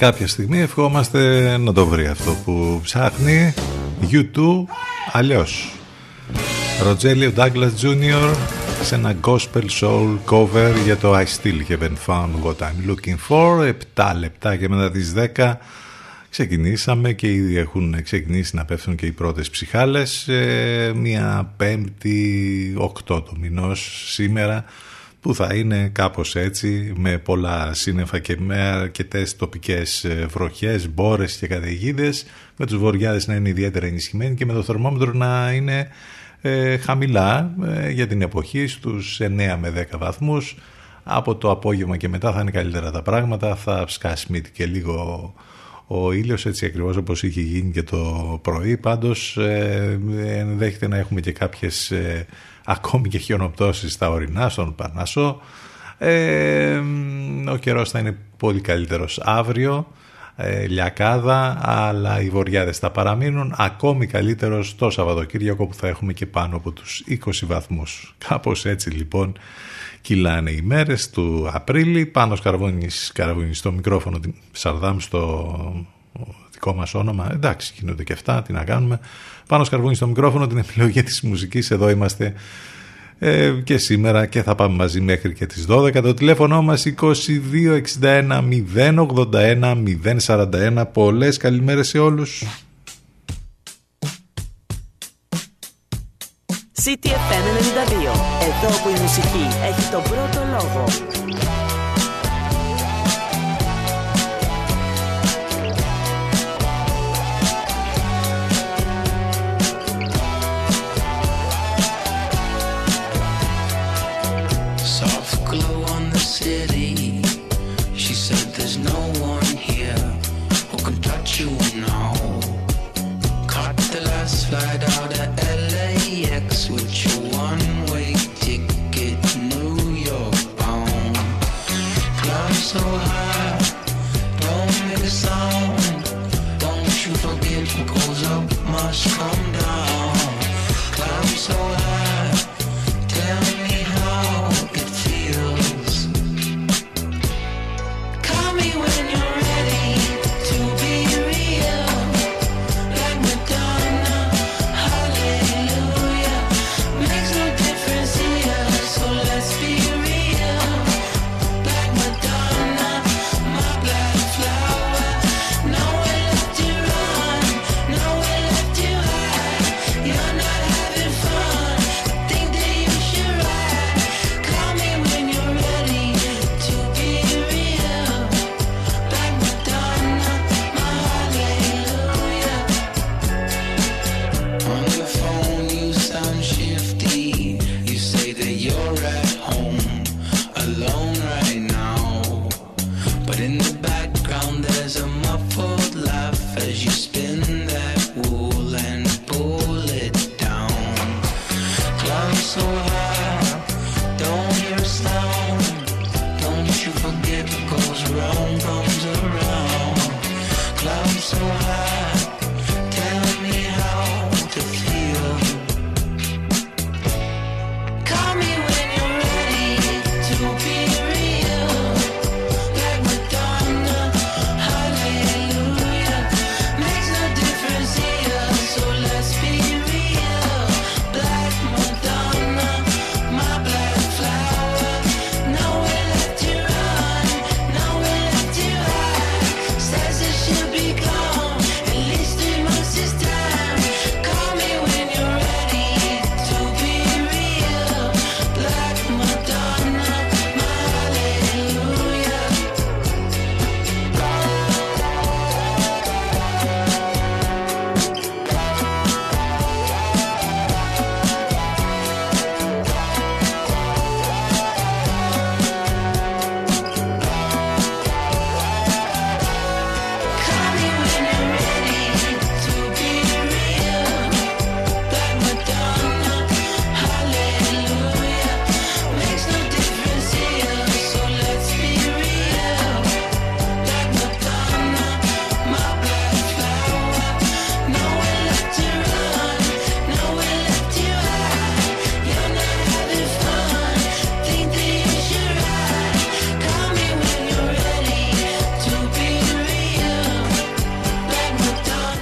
Κάποια στιγμή ευχόμαστε να το βρει αυτό που ψάχνει. YouTube αλλιώς. Ροτζέλιο Douglas Jr. σε ένα gospel soul cover για το I still haven't found what I'm looking for. 7 λεπτά και μετά τις 10 ξεκινήσαμε και ήδη έχουν ξεκινήσει να πέφτουν και οι πρώτες ψυχάλες. Μια πέμπτη 8 το μηνός σήμερα που θα είναι κάπως έτσι με πολλά σύννεφα και με αρκετές τοπικές ε, βροχές, μπόρες και καταιγίδε, με τους βοριάδες να είναι ιδιαίτερα ενισχυμένοι και με το θερμόμετρο να είναι ε, χαμηλά ε, για την εποχή στους 9 με 10 βαθμούς. Από το απόγευμα και μετά θα είναι καλύτερα τα πράγματα θα σκάσει και λίγο ο ήλιος έτσι ακριβώς όπως είχε γίνει και το πρωί. Πάντως ενδέχεται να έχουμε και κάποιες ακόμη και χιονοπτώσεις στα ορεινά, στον Παρνασό. Ε, ο καιρός θα είναι πολύ καλύτερος αύριο, ε, λιακάδα, αλλά οι βοριάδες θα παραμείνουν ακόμη καλύτερος το Σαββατοκύριακο που θα έχουμε και πάνω από τους 20 βαθμούς. Κάπως έτσι λοιπόν κυλάνε οι μέρες του Απρίλη, πάνω σκαρβούνις, στο μικρόφωνο, Σαρδάμ στο δικό μας όνομα, εντάξει γίνονται και αυτά, τι να κάνουμε. Πάνω σκαρβούνι στο μικρόφωνο την επιλογή της μουσικής, εδώ είμαστε ε, και σήμερα και θα πάμε μαζί μέχρι και τις 12. Το τηλέφωνο μας 2261 081 041. Πολλές καλημέρες σε όλους. CTFM 92. Εδώ που η μουσική έχει τον πρώτο λόγο. 什么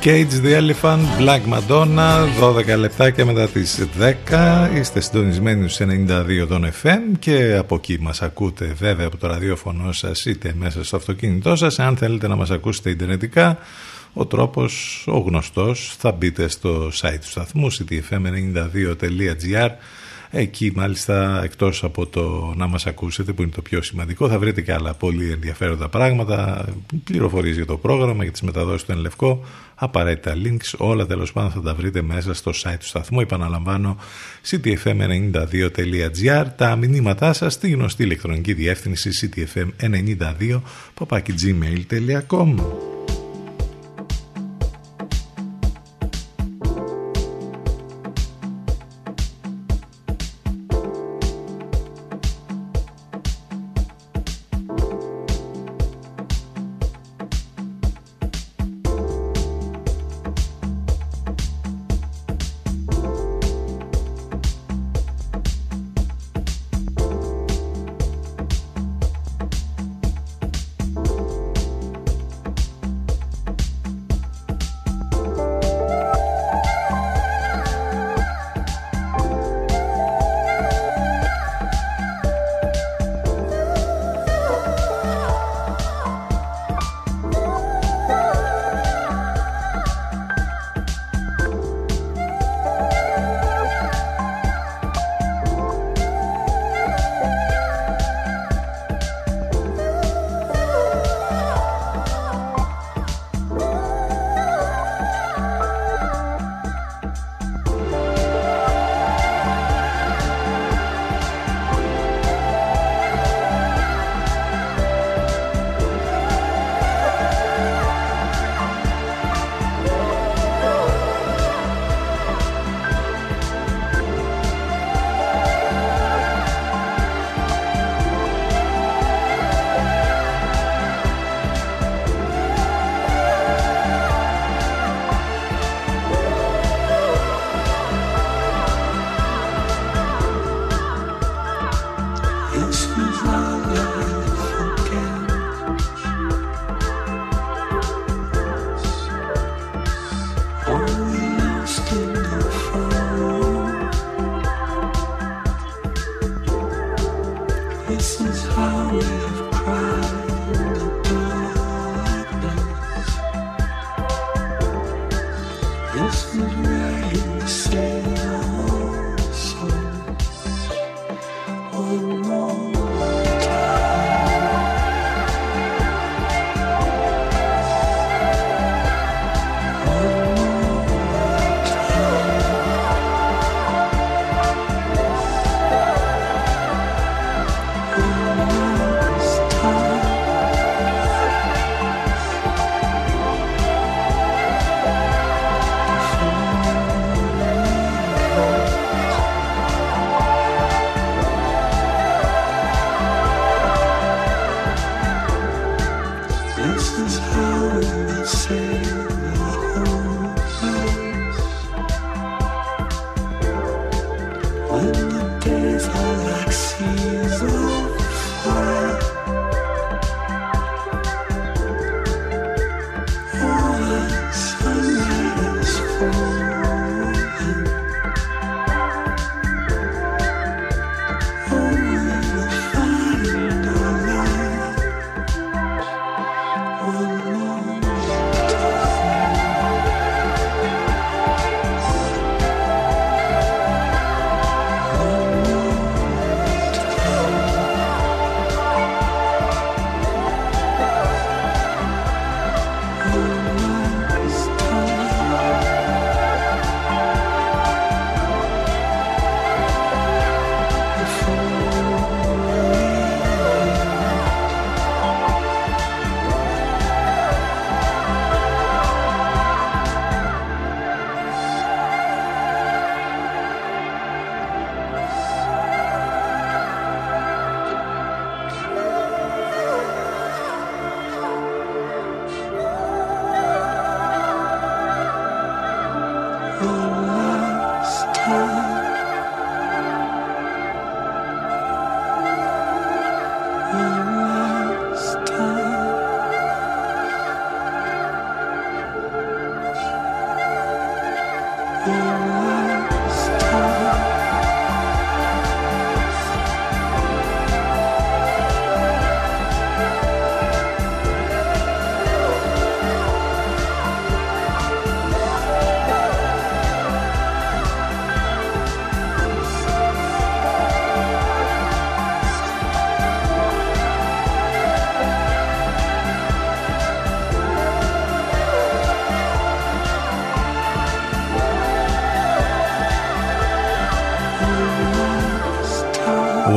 Cage the Elephant, Black Madonna, 12 λεπτάκια μετά τις 10. Είστε συντονισμένοι στους 92 των FM και από εκεί μας ακούτε βέβαια από το ραδιόφωνο σας είτε μέσα στο αυτοκίνητό σας. Αν θέλετε να μας ακούσετε ιντερνετικά, ο τρόπος, ο γνωστός, θα μπείτε στο site του σταθμού ctfm92.gr Εκεί μάλιστα εκτός από το να μας ακούσετε που είναι το πιο σημαντικό θα βρείτε και άλλα πολύ ενδιαφέροντα πράγματα, πληροφορίες για το πρόγραμμα, για τις μεταδόσεις του Ενλευκό, απαραίτητα links, όλα τέλος πάντων θα τα βρείτε μέσα στο site του σταθμού. Επαναλαμβάνω ctfm92.gr τα μηνύματά σας στη γνωστή ηλεκτρονική διεύθυνση ctfm92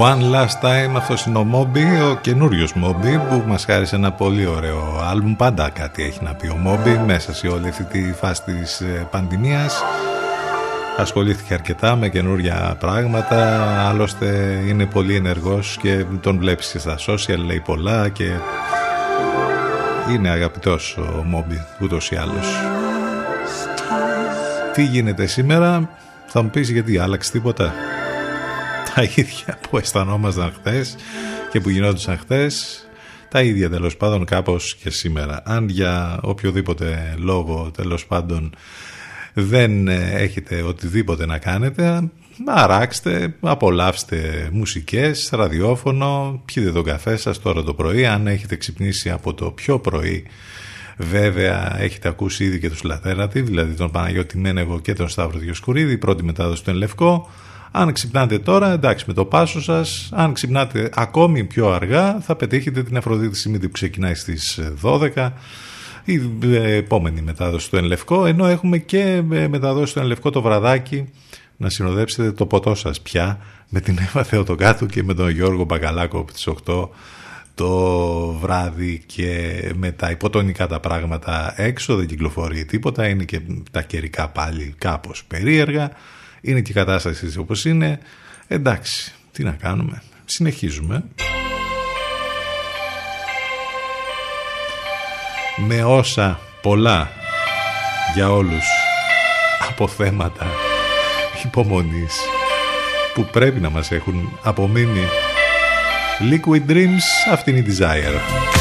One Last Time, αυτός είναι ο Μόμπι, ο καινούριος Μόμπι που μας χάρισε ένα πολύ ωραίο άλμπουμ. Πάντα κάτι έχει να πει ο Μόμπι μέσα σε όλη αυτή τη φάση της ε, πανδημίας. Ασχολήθηκε αρκετά με καινούρια πράγματα, άλλωστε είναι πολύ ενεργός και τον βλέπεις και στα social, λέει πολλά και είναι αγαπητός ο Μόμπι ούτως ή άλλως. Τι γίνεται σήμερα, θα μου πεις γιατί άλλαξε τίποτα; Τα ίδια που αισθανόμασταν χθες και που γινόντουσαν χθες. Τα ίδια τέλος πάντων κάπως και σήμερα. Αν για οποιοδήποτε λόγο τέλος πάντων δεν έχετε οτιδήποτε να κάνετε, αράξτε, απολαύστε μουσικές, ραδιόφωνο, πιείτε τον καφέ σας τώρα το πρωί. Αν έχετε ξυπνήσει από το πιο πρωί, βέβαια έχετε ακούσει ήδη και τους Λαθέρατη, δηλαδή τον Παναγιώτη Μένεγο και τον Σταύρο Διοσκουρίδη, η πρώτη μετάδοση του Λευκό. Αν ξυπνάτε τώρα, εντάξει με το πάσο σας, αν ξυπνάτε ακόμη πιο αργά, θα πετύχετε την Αφροδίτη Σιμίδη που ξεκινάει στις 12 η επόμενη μετάδοση του Ενλευκό, ενώ έχουμε και μεταδόση του Ενλευκό το βραδάκι. Να συνοδέψετε το ποτό σας πια με την Εύα Θεοτοκάτου και με τον Γιώργο Μπαγκαλάκο από τις 8 το βράδυ και με τα υποτονικά τα πράγματα έξω. Δεν κυκλοφορεί τίποτα είναι και τα καιρικά πάλι κάπως περίεργα είναι και η κατάσταση όπως είναι. Εντάξει, τι να κάνουμε. Συνεχίζουμε. Με όσα πολλά για όλους από θέματα υπομονής που πρέπει να μας έχουν απομείνει Liquid Dreams, αυτή είναι η Desire.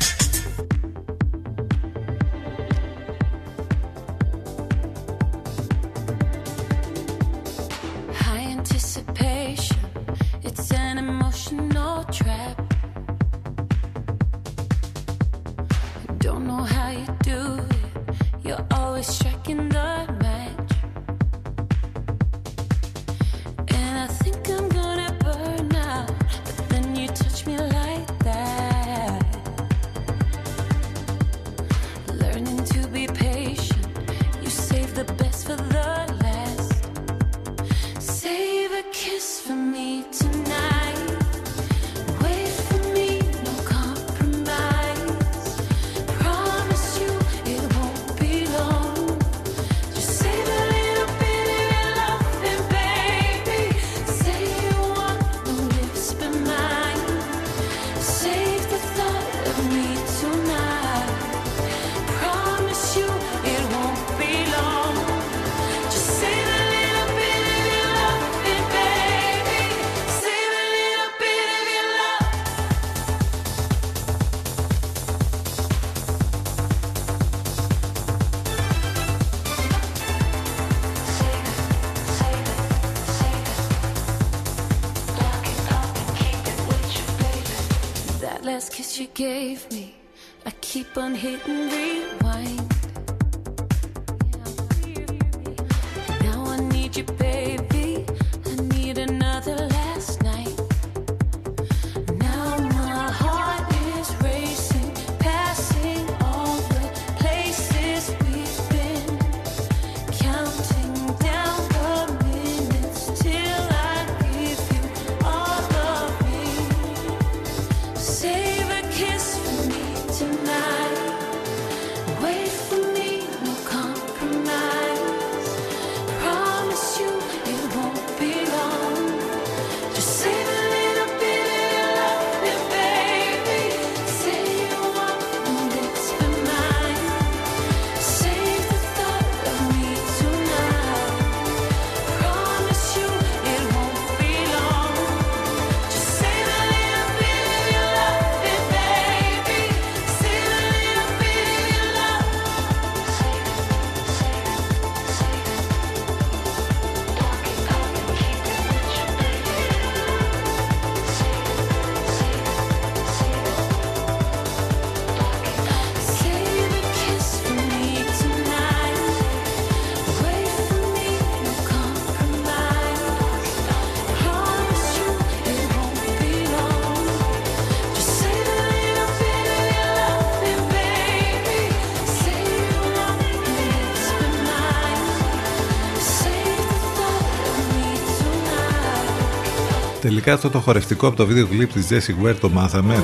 Τελικά αυτό το χορευτικό από το βίντεο κλιπ της Jessie Ware το μάθαμε.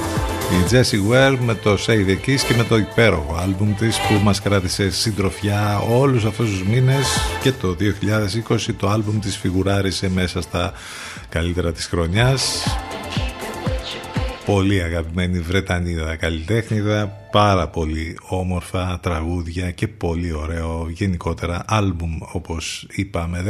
Η Jessie Ware με το Say the Kiss και με το υπέροχο άλμπουμ της που μας κράτησε συντροφιά όλους αυτούς τους μήνες και το 2020 το άλμπουμ της φιγουράρισε μέσα στα καλύτερα της χρονιάς. Πολύ αγαπημένη Βρετανίδα καλλιτέχνηδα, πάρα πολύ όμορφα τραγούδια και πολύ ωραίο γενικότερα άλμπουμ όπως είπαμε.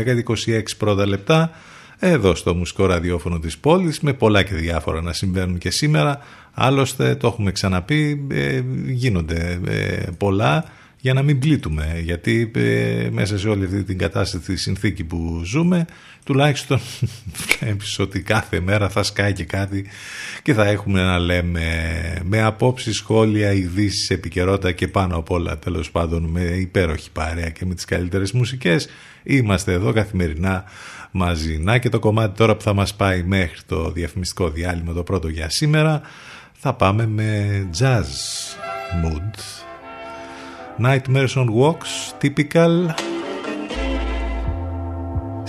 10-26 πρώτα λεπτά εδώ στο μουσικό ραδιόφωνο της πόλης με πολλά και διάφορα να συμβαίνουν και σήμερα. Άλλωστε το έχουμε ξαναπεί ε, γίνονται ε, πολλά για να μην πλήττουμε. Γιατί ε, μέσα σε όλη αυτή την κατάσταση τη συνθήκη που ζούμε τουλάχιστον βλέπεις ότι κάθε μέρα θα σκάει και κάτι και θα έχουμε να λέμε με απόψεις, σχόλια, ειδήσεις, επικαιρότητα και πάνω απ' όλα τέλος πάντων με υπέροχη παρέα και με τις καλύτερες μουσικές. Είμαστε εδώ καθημερινά μαζί. Να και το κομμάτι τώρα που θα μας πάει μέχρι το διαφημιστικό διάλειμμα το πρώτο για σήμερα θα πάμε με jazz mood. Nightmares on Walks, typical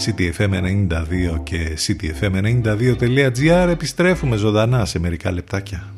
CTFM92 και CTFM92.gr επιστρέφουμε ζωντανά σε μερικά λεπτάκια.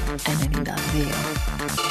and in Davvero.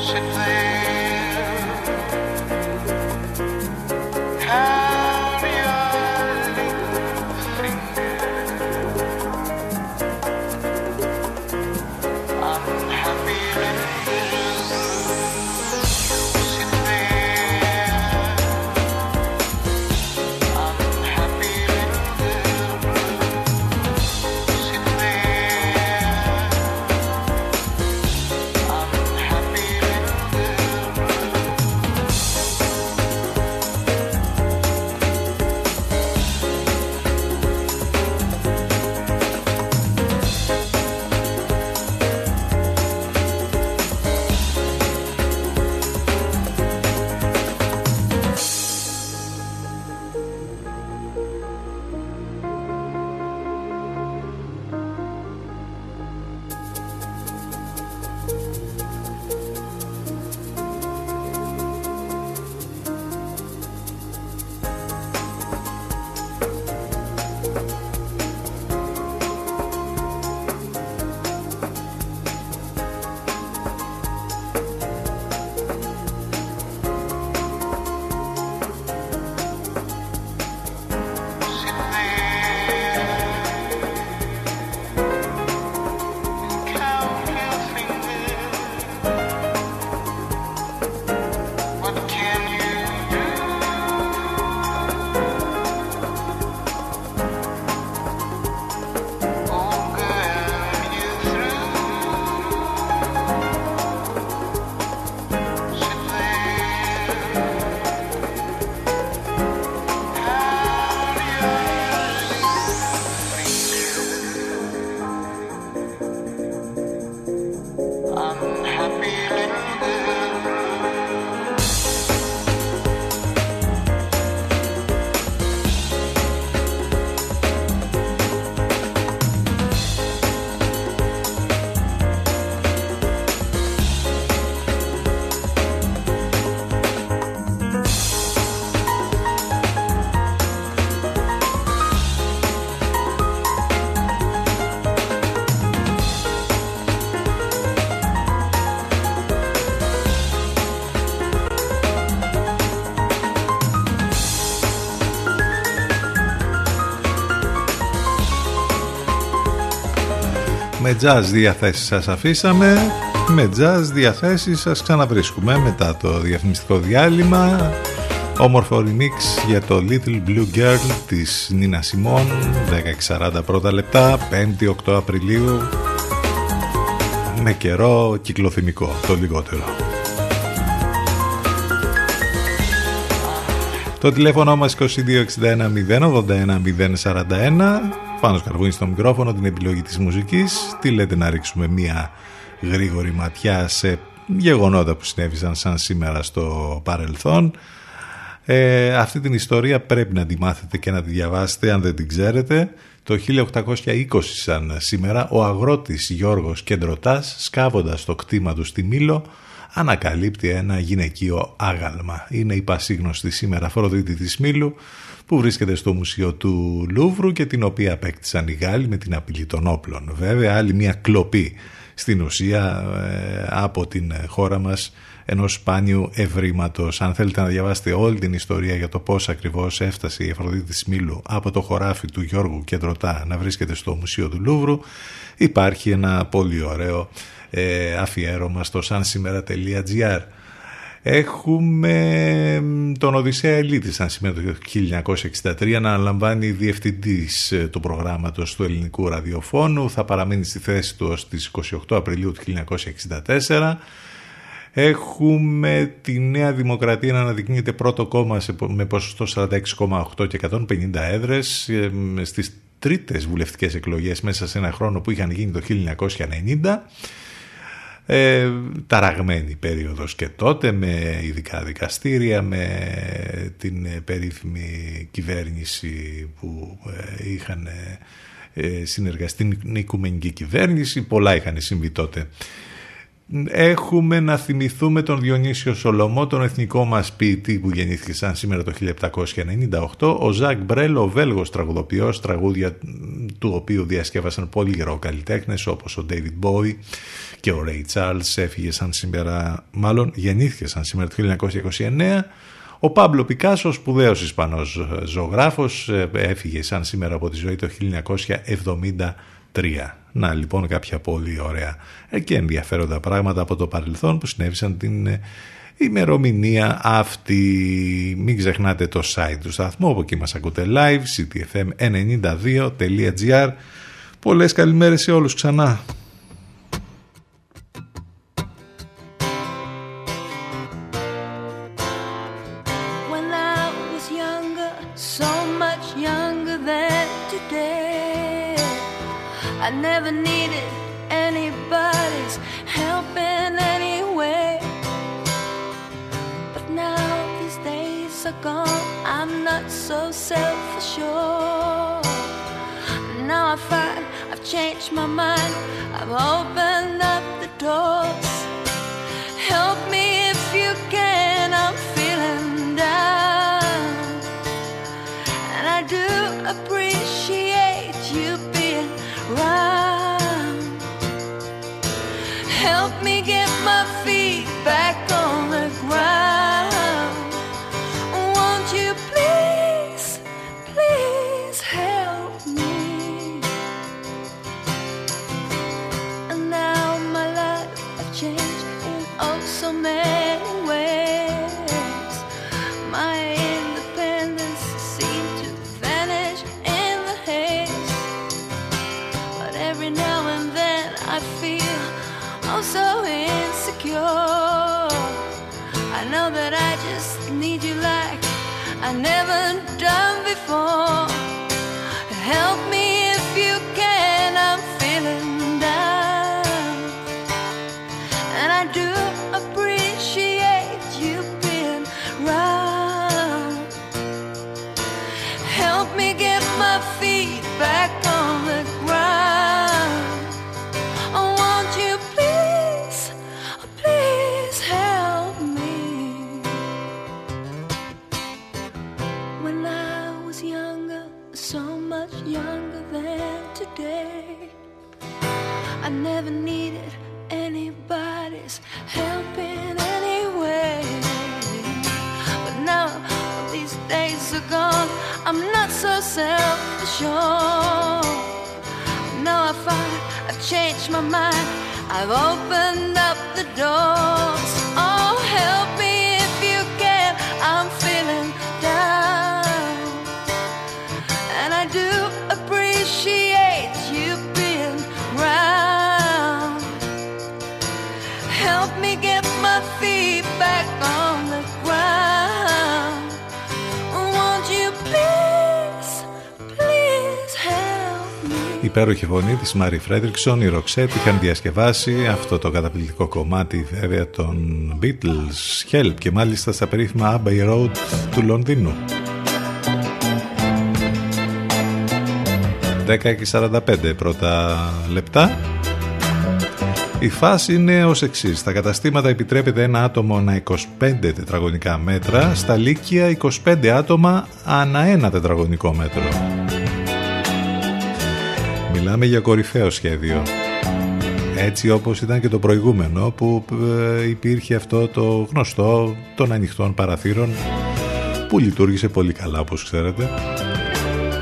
should they Με jazz διαθέσεις σας αφήσαμε Με jazz διαθέσεις σας ξαναβρίσκουμε Μετά το διαφημιστικό διάλειμμα. Όμορφο remix για το Little Blue Girl της Νίνα Σιμών 10.40 πρώτα λεπτά 5η 8 Απριλίου. Με καιρό κυκλοθυμικό το λιγότερο. Το τηλέφωνο μας 2261 081 041 πάνω Καρβούνι στο μικρόφωνο, την επιλογή της μουσικής. Τι λέτε να ρίξουμε μία γρήγορη ματιά σε γεγονότα που συνέβησαν σαν σήμερα στο παρελθόν. Ε, αυτή την ιστορία πρέπει να τη μάθετε και να τη διαβάσετε αν δεν την ξέρετε. Το 1820 σαν σήμερα ο αγρότης Γιώργος Κεντρωτάς σκάβοντας το κτήμα του στη Μήλο ανακαλύπτει ένα γυναικείο άγαλμα. Είναι η πασίγνωστη σήμερα Αφροδίτη της Μήλου που βρίσκεται στο Μουσείο του Λούβρου και την οποία απέκτησαν οι Γάλλοι με την απειλή των όπλων. Βέβαια άλλη μια κλοπή στην ουσία ε, από την χώρα μας ενός σπάνιου ευρήματος. Αν θέλετε να διαβάσετε όλη την ιστορία για το πώς ακριβώς έφτασε η Αφροδίτη της Μήλου από το χωράφι του Γιώργου Κεντρωτά να βρίσκεται στο Μουσείο του Λούβρου υπάρχει ένα πολύ ωραίο ε, αφιέρωμα στο sansimera.gr Έχουμε τον Οδυσσέα Ελίτης σαν σήμερα το 1963 να αναλαμβάνει διευθυντής ε, του προγράμματος του ελληνικού ραδιοφώνου. Θα παραμείνει στη θέση του ως τις 28 Απριλίου του 1964. Έχουμε τη Νέα Δημοκρατία να αναδεικνύεται πρώτο κόμμα με ποσοστό 46,8 και 150 έδρες ε, στις τρίτες βουλευτικές εκλογές μέσα σε ένα χρόνο που είχαν γίνει το 1990 ε, ταραγμένη περίοδος και τότε με ειδικά δικαστήρια, με την περίφημη κυβέρνηση που ε, είχαν ε, συνεργαστεί την οικουμενική κυβέρνηση, πολλά είχαν συμβεί τότε. Έχουμε να θυμηθούμε τον Διονύσιο Σολομό, τον εθνικό μας ποιητή που γεννήθηκε σαν σήμερα το 1798, ο Ζακ Μπρέλ, ο Βέλγος τραγουδοποιός, τραγούδια του οποίου διασκεύασαν πολύ καλλιτέχνες όπως ο David Bowie και ο Ray Charles έφυγε σαν σήμερα, μάλλον γεννήθηκε σαν σήμερα το 1929 ο Πάμπλο Πικάσο, σπουδαίος Ισπανός ζωγράφος, έφυγε σαν σήμερα από τη ζωή το 1973. Να λοιπόν κάποια πολύ ωραία και ενδιαφέροντα πράγματα από το παρελθόν που συνέβησαν την ημερομηνία αυτή. Μην ξεχνάτε το site του σταθμού, από εκεί μας ακούτε live, ctfm92.gr. Πολλές καλημέρες σε όλους ξανά. never needed anybody's help in any way. But now these days are gone, I'm not so self assured. Now I find I've changed my mind, I've opened up the doors. Help me if you can, I'm feeling down. And I do appreciate. Me get my feet back I never done before. Help self-assured. Now I find I've changed my mind. I've opened up the doors. Υπέροχη φωνή της Μάρι Φρέντριξον, η Ροξέτ είχαν διασκευάσει αυτό το καταπληκτικό κομμάτι βέβαια των Beatles Help και μάλιστα στα περίφημα Abbey Road του Λονδίνου 10 και 45 πρώτα λεπτά η φάση είναι ως εξής. Στα καταστήματα επιτρέπεται ένα άτομο ανά 25 τετραγωνικά μέτρα, στα λύκεια 25 άτομα ανά ένα τετραγωνικό μέτρο. Μιλάμε για κορυφαίο σχέδιο. Έτσι όπως ήταν και το προηγούμενο που ε, υπήρχε αυτό το γνωστό των ανοιχτών παραθύρων που λειτουργήσε πολύ καλά όπως ξέρετε.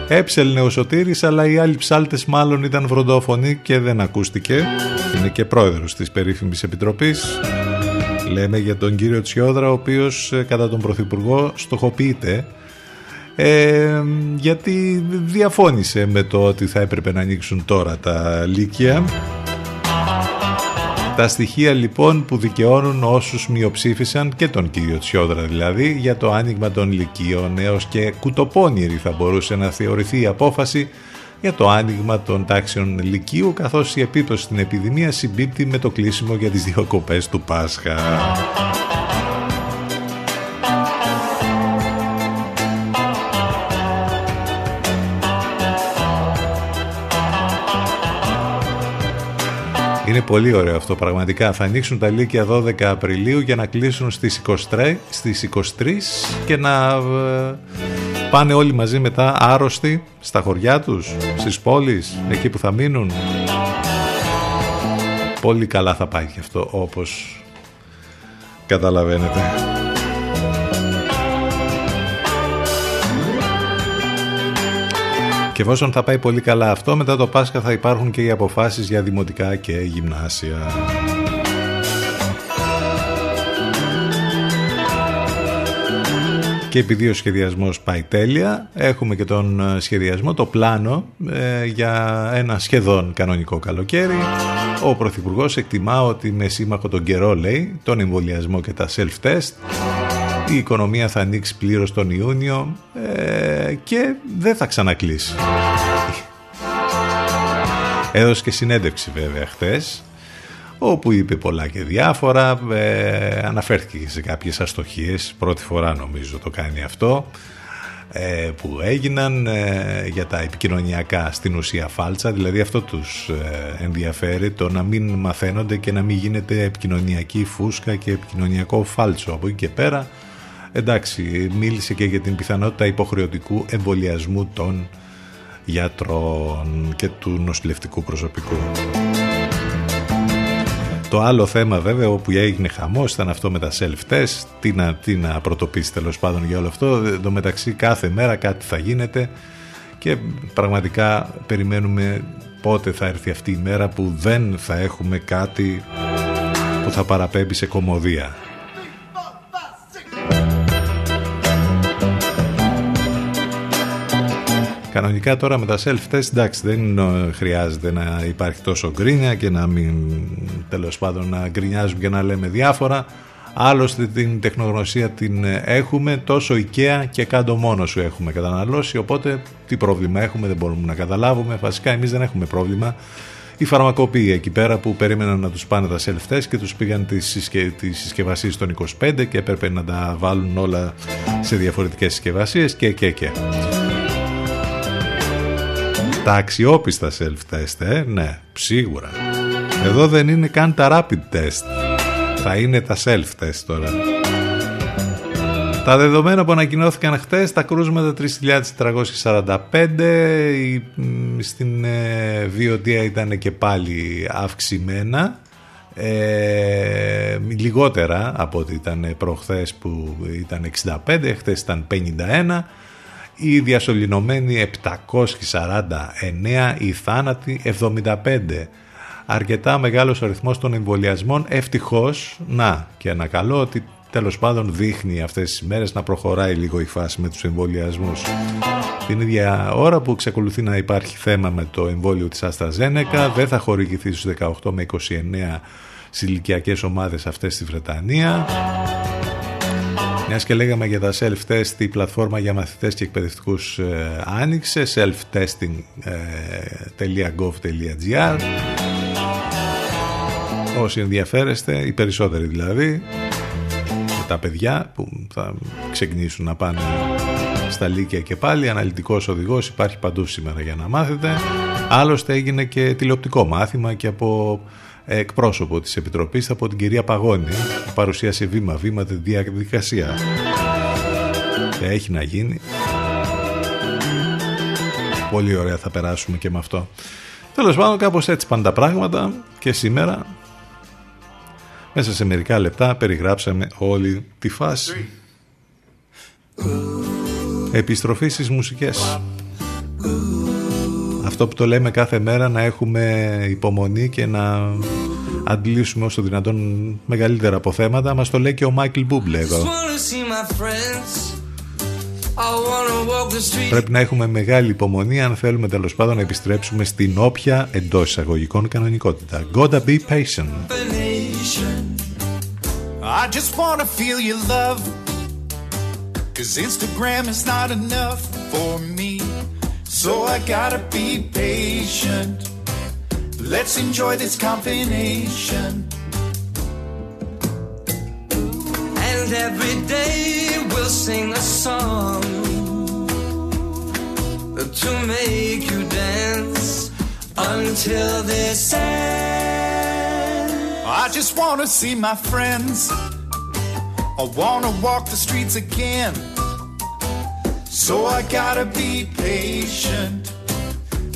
Έψελνε ο Σωτήρης αλλά οι άλλοι ψάλτες μάλλον ήταν βροντόφωνοι και δεν ακούστηκε. Είναι και πρόεδρος της περίφημης επιτροπής. Λέμε για τον κύριο Τσιόδρα ο οποίος ε, κατά τον Πρωθυπουργό στοχοποιείται ε, γιατί διαφώνησε με το ότι θα έπρεπε να ανοίξουν τώρα τα λύκεια. Τα στοιχεία λοιπόν που δικαιώνουν όσους μειοψήφισαν και τον κύριο Τσιόδρα δηλαδή για το άνοιγμα των λυκείων έως και κουτοπώνηρη θα μπορούσε να θεωρηθεί η απόφαση για το άνοιγμα των τάξεων λυκείου καθώς η επίπτωση στην επιδημία συμπίπτει με το κλείσιμο για τις διακοπές του Πάσχα. Είναι πολύ ωραίο αυτό πραγματικά. Θα ανοίξουν τα Λύκεια 12 Απριλίου για να κλείσουν στις 23, στις 23 και να ε, πάνε όλοι μαζί μετά άρρωστοι στα χωριά τους, στις πόλεις, εκεί που θα μείνουν. Πολύ καλά θα πάει και αυτό όπως καταλαβαίνετε. Και εφόσον θα πάει πολύ καλά αυτό, μετά το Πάσχα θα υπάρχουν και οι αποφάσεις για δημοτικά και γυμνάσια. Και επειδή ο σχεδιασμός πάει τέλεια, έχουμε και τον ε, σχεδιασμό, το πλάνο ε, για ένα σχεδόν κανονικό καλοκαίρι. Ο Πρωθυπουργός εκτιμά ότι με σύμμαχο τον καιρό, λέει, τον εμβολιασμό και τα self-test, η οικονομία θα ανοίξει πλήρως τον Ιούνιο ε, και δεν θα ξανακλείσει. Έδωσε και συνέντευξη βέβαια χτες όπου είπε πολλά και διάφορα, ε, αναφέρθηκε σε κάποιες αστοχίες, πρώτη φορά νομίζω το κάνει αυτό, ε, που έγιναν ε, για τα επικοινωνιακά στην ουσία φάλτσα, δηλαδή αυτό τους ε, ενδιαφέρει, το να μην μαθαίνονται και να μην γίνεται επικοινωνιακή φούσκα και επικοινωνιακό φάλτσο. Από εκεί και πέρα, εντάξει, μίλησε και για την πιθανότητα υποχρεωτικού εμβολιασμού των γιατρών και του νοσηλευτικού προσωπικού. Το άλλο θέμα βέβαια όπου έγινε χαμός ήταν αυτό με τα self-test. Τι να, τι να πρωτοποιήσει τέλος πάντων για όλο αυτό. Εν τω μεταξύ κάθε μέρα κάτι θα γίνεται και πραγματικά περιμένουμε πότε θα έρθει αυτή η μέρα που δεν θα έχουμε κάτι που θα παραπέμπει σε κομμωδία. Κανονικά τώρα με τα self-test εντάξει δεν χρειάζεται να υπάρχει τόσο γκρίνια και να μην τέλος πάντων να γκρινιάζουμε και να λέμε διάφορα. Άλλωστε την τεχνογνωσία την έχουμε, τόσο IKEA και κάτω μόνο σου έχουμε καταναλώσει, οπότε τι πρόβλημα έχουμε δεν μπορούμε να καταλάβουμε. Βασικά εμείς δεν έχουμε πρόβλημα. Οι φαρμακοποιοί εκεί πέρα που περίμεναν να τους πάνε τα self-test και τους πήγαν τις, συσκε... τις συσκευασίες των 25 και έπρεπε να τα βάλουν όλα σε διαφορετικές συσκευασίες και και και. Τα αξιόπιστα self-test, ε, ναι, σίγουρα. Εδώ δεν είναι καν τα rapid test. Θα είναι τα self-test τώρα. Τα δεδομένα που ανακοινώθηκαν χτες, τα κρούσματα 3.445, στην ε, βιωτεία ήταν και πάλι αυξημένα, ε, λιγότερα από ό,τι ήταν προχθές που ήταν 65, χτες ήταν 51, οι διασωληνωμένοι 749, οι θάνατοι 75. Αρκετά μεγάλος αριθμός των εμβολιασμών ευτυχώς, να και ένα καλό ότι τέλος πάντων δείχνει αυτές τις μέρες να προχωράει λίγο η φάση με τους εμβολιασμούς. Την ίδια ώρα που εξακολουθεί να υπάρχει θέμα με το εμβόλιο της Αστραζένεκα δεν θα χορηγηθεί στους 18 με 29 συλλικιακές ομάδες αυτές στη Βρετανία. Μιας και λέγαμε για τα self-test, η πλατφόρμα για μαθητές και εκπαιδευτικούς ε, άνοιξε, self-testing.gov.gr. Όσοι ενδιαφέρεστε, οι περισσότεροι δηλαδή, τα παιδιά που θα ξεκινήσουν να πάνε στα Λύκεια και πάλι, αναλυτικός οδηγός υπάρχει παντού σήμερα για να μάθετε. Άλλωστε έγινε και τηλεοπτικό μάθημα και από εκπρόσωπο της Επιτροπής από την κυρία Παγώνη που παρουσίασε βήμα-βήμα τη διαδικασία. Και έχει να γίνει. Πολύ ωραία θα περάσουμε και με αυτό. Τέλος πάντων κάπως έτσι πάνε τα πράγματα και σήμερα μέσα σε μερικά λεπτά περιγράψαμε όλη τη φάση. Επιστροφή στις μουσικές αυτό που το λέμε κάθε μέρα να έχουμε υπομονή και να αντλήσουμε όσο δυνατόν μεγαλύτερα αποθέματα μας το λέει και ο Μάικλ Μπούμπλε εδώ. Πρέπει να έχουμε μεγάλη υπομονή αν θέλουμε τέλος πάντων να επιστρέψουμε στην όποια εντός εισαγωγικών κανονικότητα. Gotta be patient. I just wanna feel your love. Cause Instagram is not enough for me So I gotta be patient. Let's enjoy this combination. And every day we'll sing a song to make you dance until this ends. I just wanna see my friends. I wanna walk the streets again So I gotta be patient.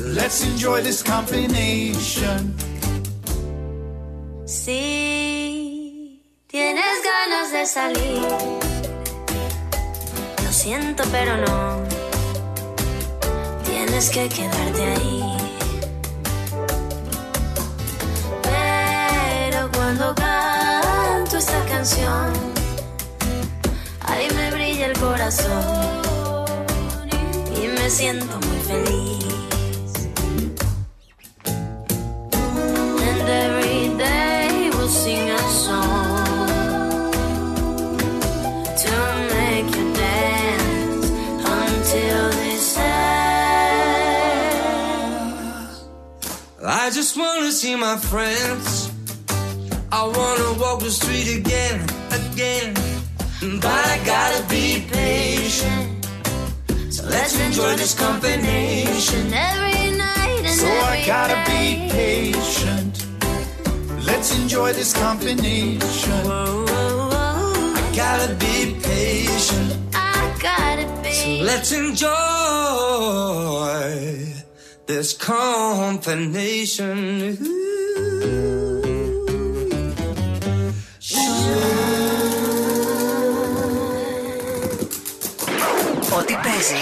Let's enjoy this combination. Si tienes ganas de salir, lo siento, pero no. Tienes que quedarte ahí. Pero cuando canto esta canción, ahí me brilla el corazón siento muy feliz. And every day we'll sing a song to make you dance until this ends. I just wanna see my friends. I wanna walk the street again, again. But I gotta be patient. So let's enjoy this combination. Every night and So every I gotta be day. patient. Let's enjoy this combination. Gotta be patient. I gotta be. Let's enjoy this combination. Ό,τι παίζει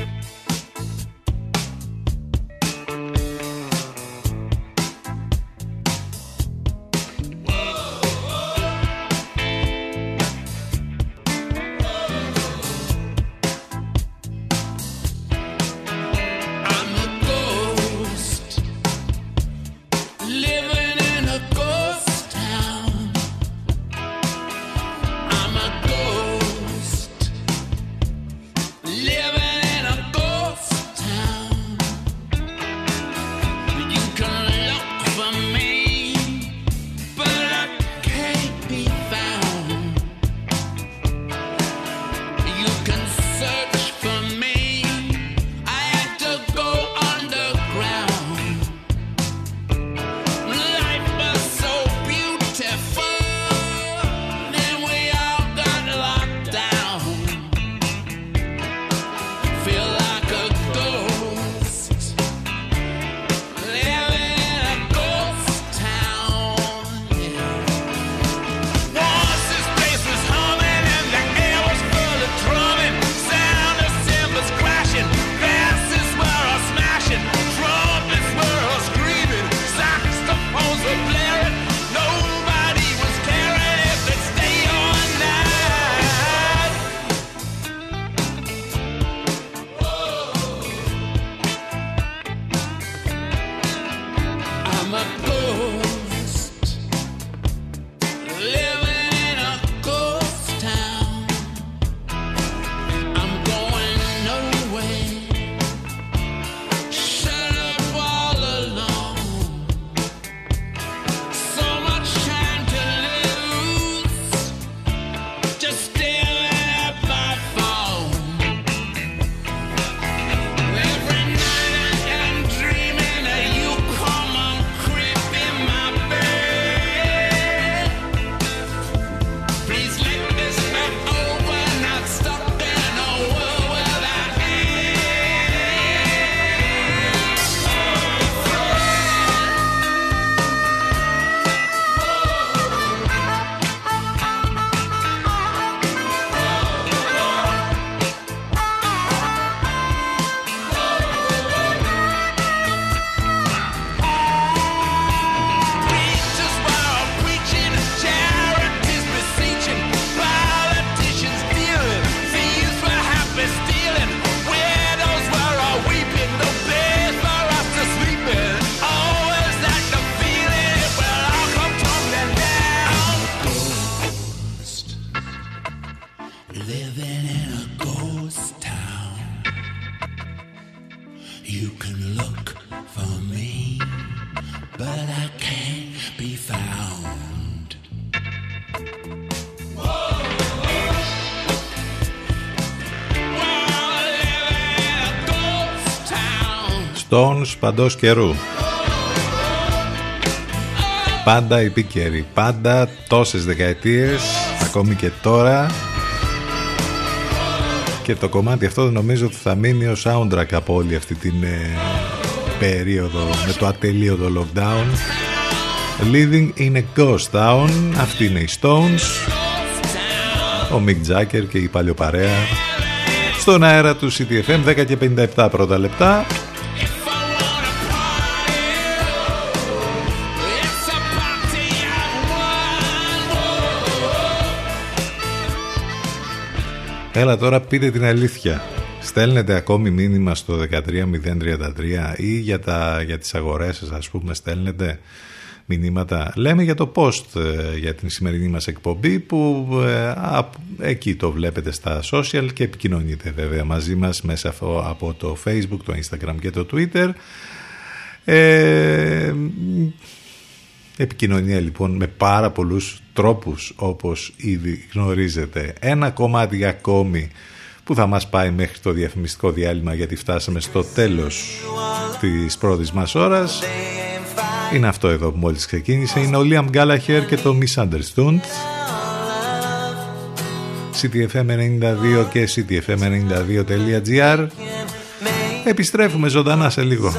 Stones παντός καιρού. Πάντα επίκαιροι, πάντα τόσες δεκαετίες ακόμη και τώρα. Και το κομμάτι αυτό νομίζω ότι θα μείνει ο soundtrack από όλη αυτή την ε, περίοδο με το ατελείωτο lockdown. Living in a Ghost Town Αυτή είναι οι Stones Ο Mick Jagger και η παλιοπαρέα. Στον αέρα του CTFM 10 και 57 πρώτα λεπτά Έλα τώρα πείτε την αλήθεια. Στέλνετε ακόμη μήνυμα στο 13033 ή για, τα, για τις αγορές σας ας πούμε στέλνετε μηνύματα. Λέμε για το post ε, για την σημερινή μας εκπομπή που ε, εκεί το βλέπετε στα social και επικοινωνείτε βέβαια μαζί μας μέσα από το facebook, το instagram και το twitter. Ε, επικοινωνία λοιπόν με πάρα πολλούς τρόπους όπως ήδη γνωρίζετε. Ένα κομμάτι ακόμη που θα μας πάει μέχρι το διαφημιστικό διάλειμμα γιατί φτάσαμε στο τέλος της πρώτης μας ώρας. Είναι αυτό εδώ που μόλις ξεκίνησε. Είναι ο Liam Gallagher και το Misunderstood. CTFM92 και CTFM92.gr Επιστρέφουμε ζωντανά σε λίγο.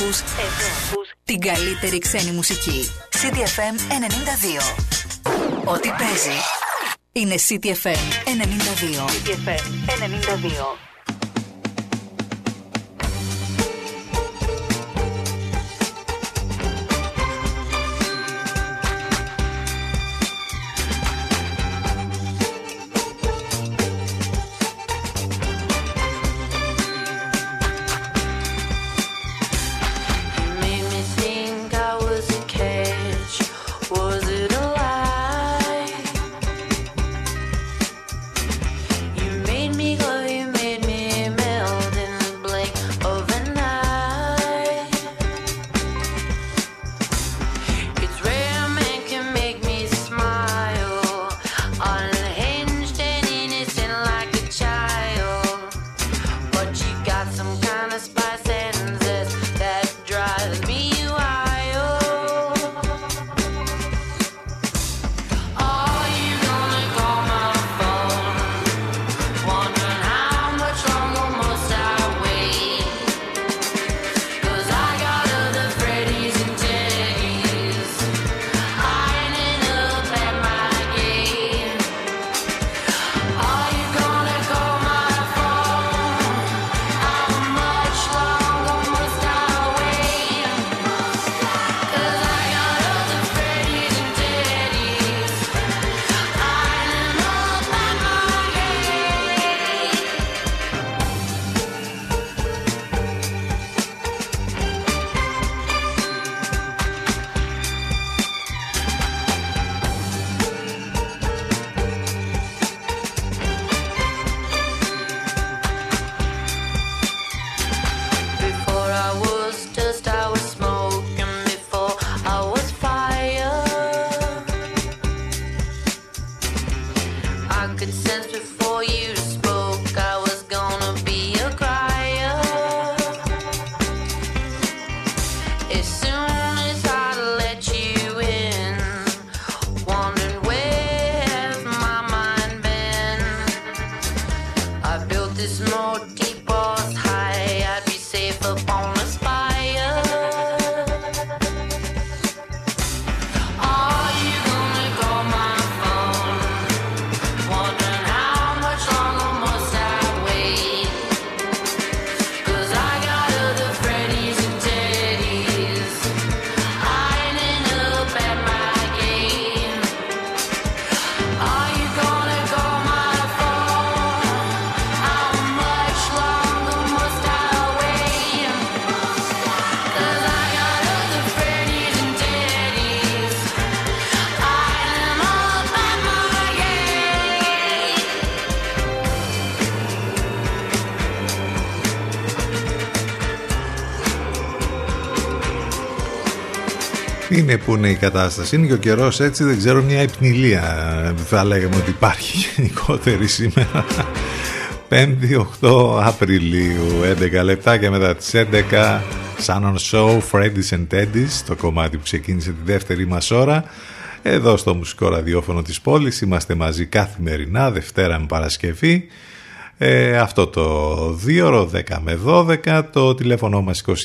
Ακούς, εδώ ακούς την καλύτερη ξένη μουσική. CTFM 92. Ό,τι παίζει είναι CTFM 92. CTFM 92. Είναι που είναι η κατάσταση. Είναι και ο καιρός έτσι, δεν ξέρω, μια υπνηλία θα λέγαμε ότι υπάρχει γενικότερη σήμερα. 5η 8 Απριλίου, 11 λεπτά και μετά τις 11 Sun on Show, Freddy's and Teddy's, το κομμάτι που ξεκίνησε τη δεύτερη μας ώρα. Εδώ στο μουσικό ραδιόφωνο της πόλης είμαστε μαζί καθημερινά, Δευτέρα με Παρασκευή. Ε, αυτό το 2 ώρο 10 με 12 το τηλέφωνο μας 2261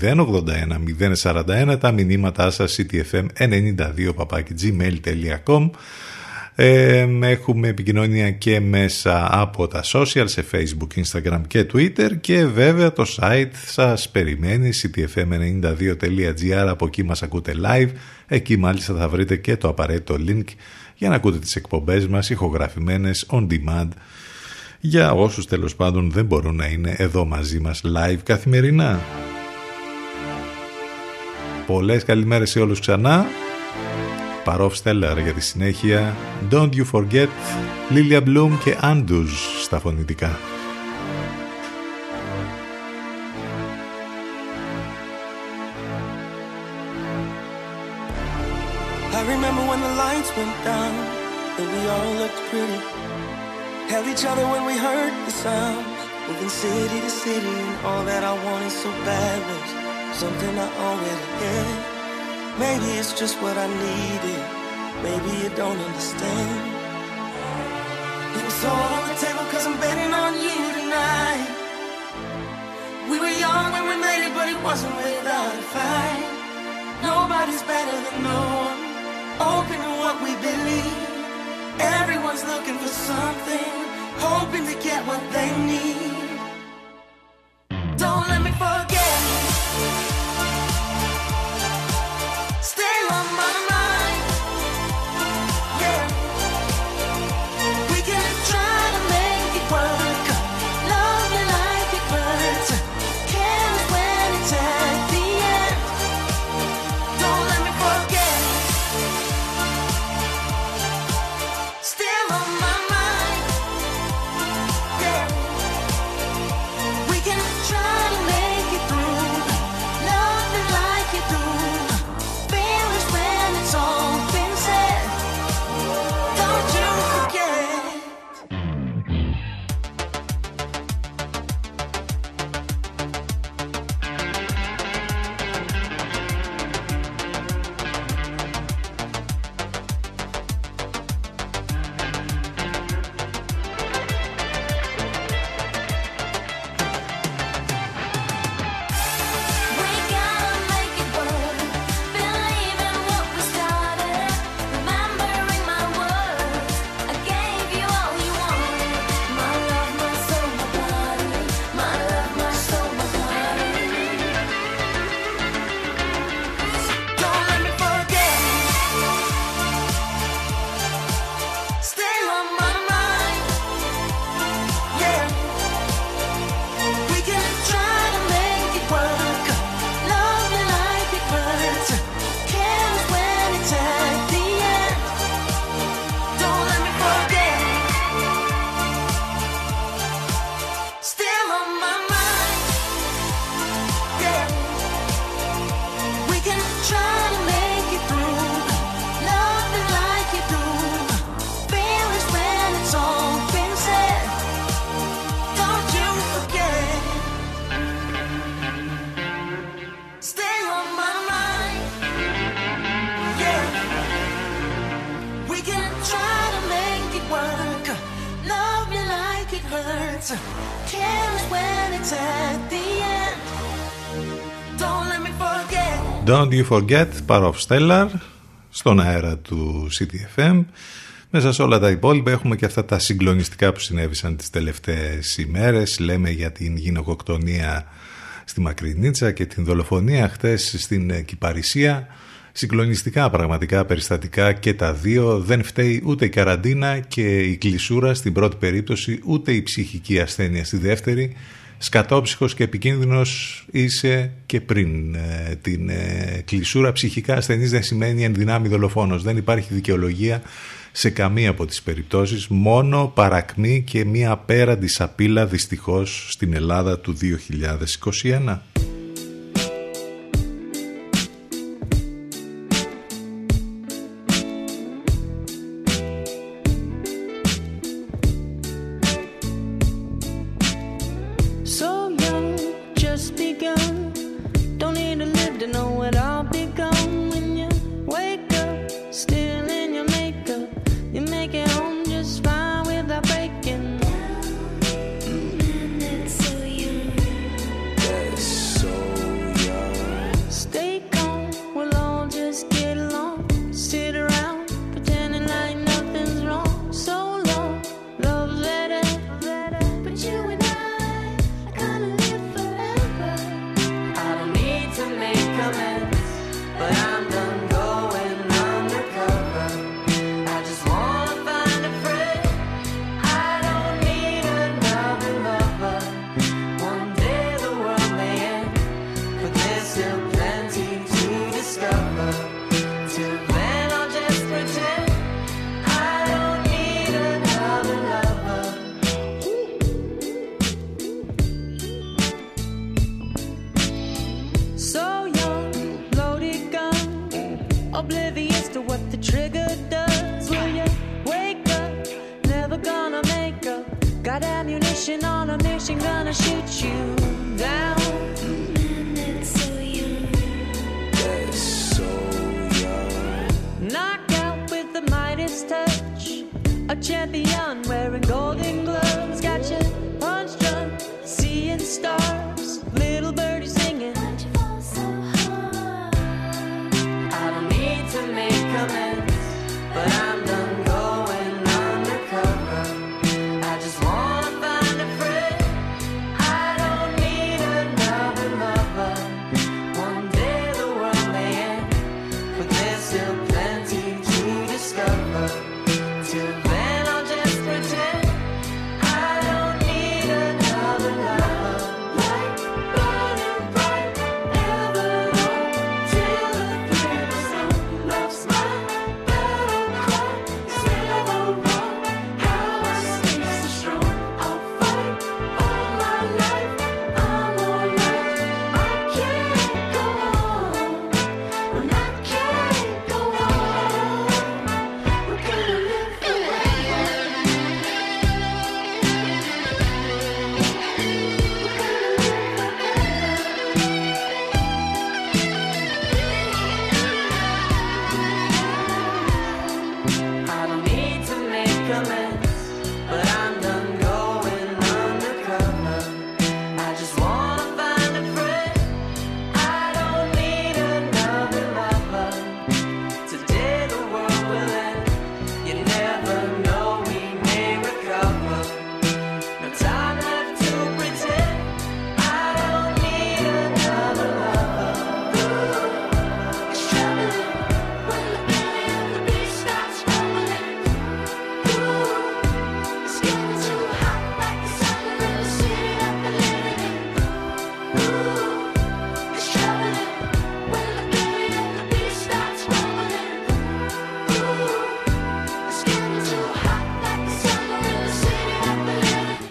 081 041 τα μηνύματά σας ctfm92 παπάκι gmail.com ε, έχουμε επικοινωνία και μέσα από τα social σε facebook, instagram και twitter και βέβαια το site σας περιμένει ctfm92.gr από εκεί μας ακούτε live. Εκεί μάλιστα θα βρείτε και το απαραίτητο link για να ακούτε τις εκπομπές μας ηχογραφημένες on demand για όσους τέλος πάντων δεν μπορούν να είναι εδώ μαζί μας live καθημερινά. Πολλές καλημέρες σε όλους ξανά. Παρόφ Στέλλαρ για τη συνέχεια. Don't you forget Lilia Bloom και Andus στα φωνητικά. I remember when the lights went down and we all looked pretty. Held each other when we heard the sound. Moving city to city, and all that I wanted so bad was something I already had. Maybe it's just what I needed. Maybe you don't understand. It was all on the table, cause I'm betting on you tonight. We were young when we made it, but it wasn't without a fight. Nobody's better than no one. Open to what we believe. Everyone's looking for something, hoping to get what they need. Don't let me forget. Don't forget Don't you forget, parov Stellar στον αέρα του CTFM μέσα σε όλα τα υπόλοιπα έχουμε και αυτά τα συγκλονιστικά που συνέβησαν τις τελευταίες ημέρες. Λέμε για την γυναικοκτονία στη Μακρινίτσα και την δολοφονία χτες στην Κυπαρισία. Συγκλονιστικά πραγματικά περιστατικά και τα δύο. Δεν φταίει ούτε η καραντίνα και η κλεισούρα στην πρώτη περίπτωση, ούτε η ψυχική ασθένεια στη δεύτερη. Σκατόψυχος και επικίνδυνος είσαι και πριν ε, την ε, κλεισούρα. Ψυχικά ασθενής δεν σημαίνει ενδυνάμει δολοφόνος. Δεν υπάρχει δικαιολογία σε καμία από τις περιπτώσεις. Μόνο παρακμή και μία απέραντη σαπίλα δυστυχώς στην Ελλάδα του 2021.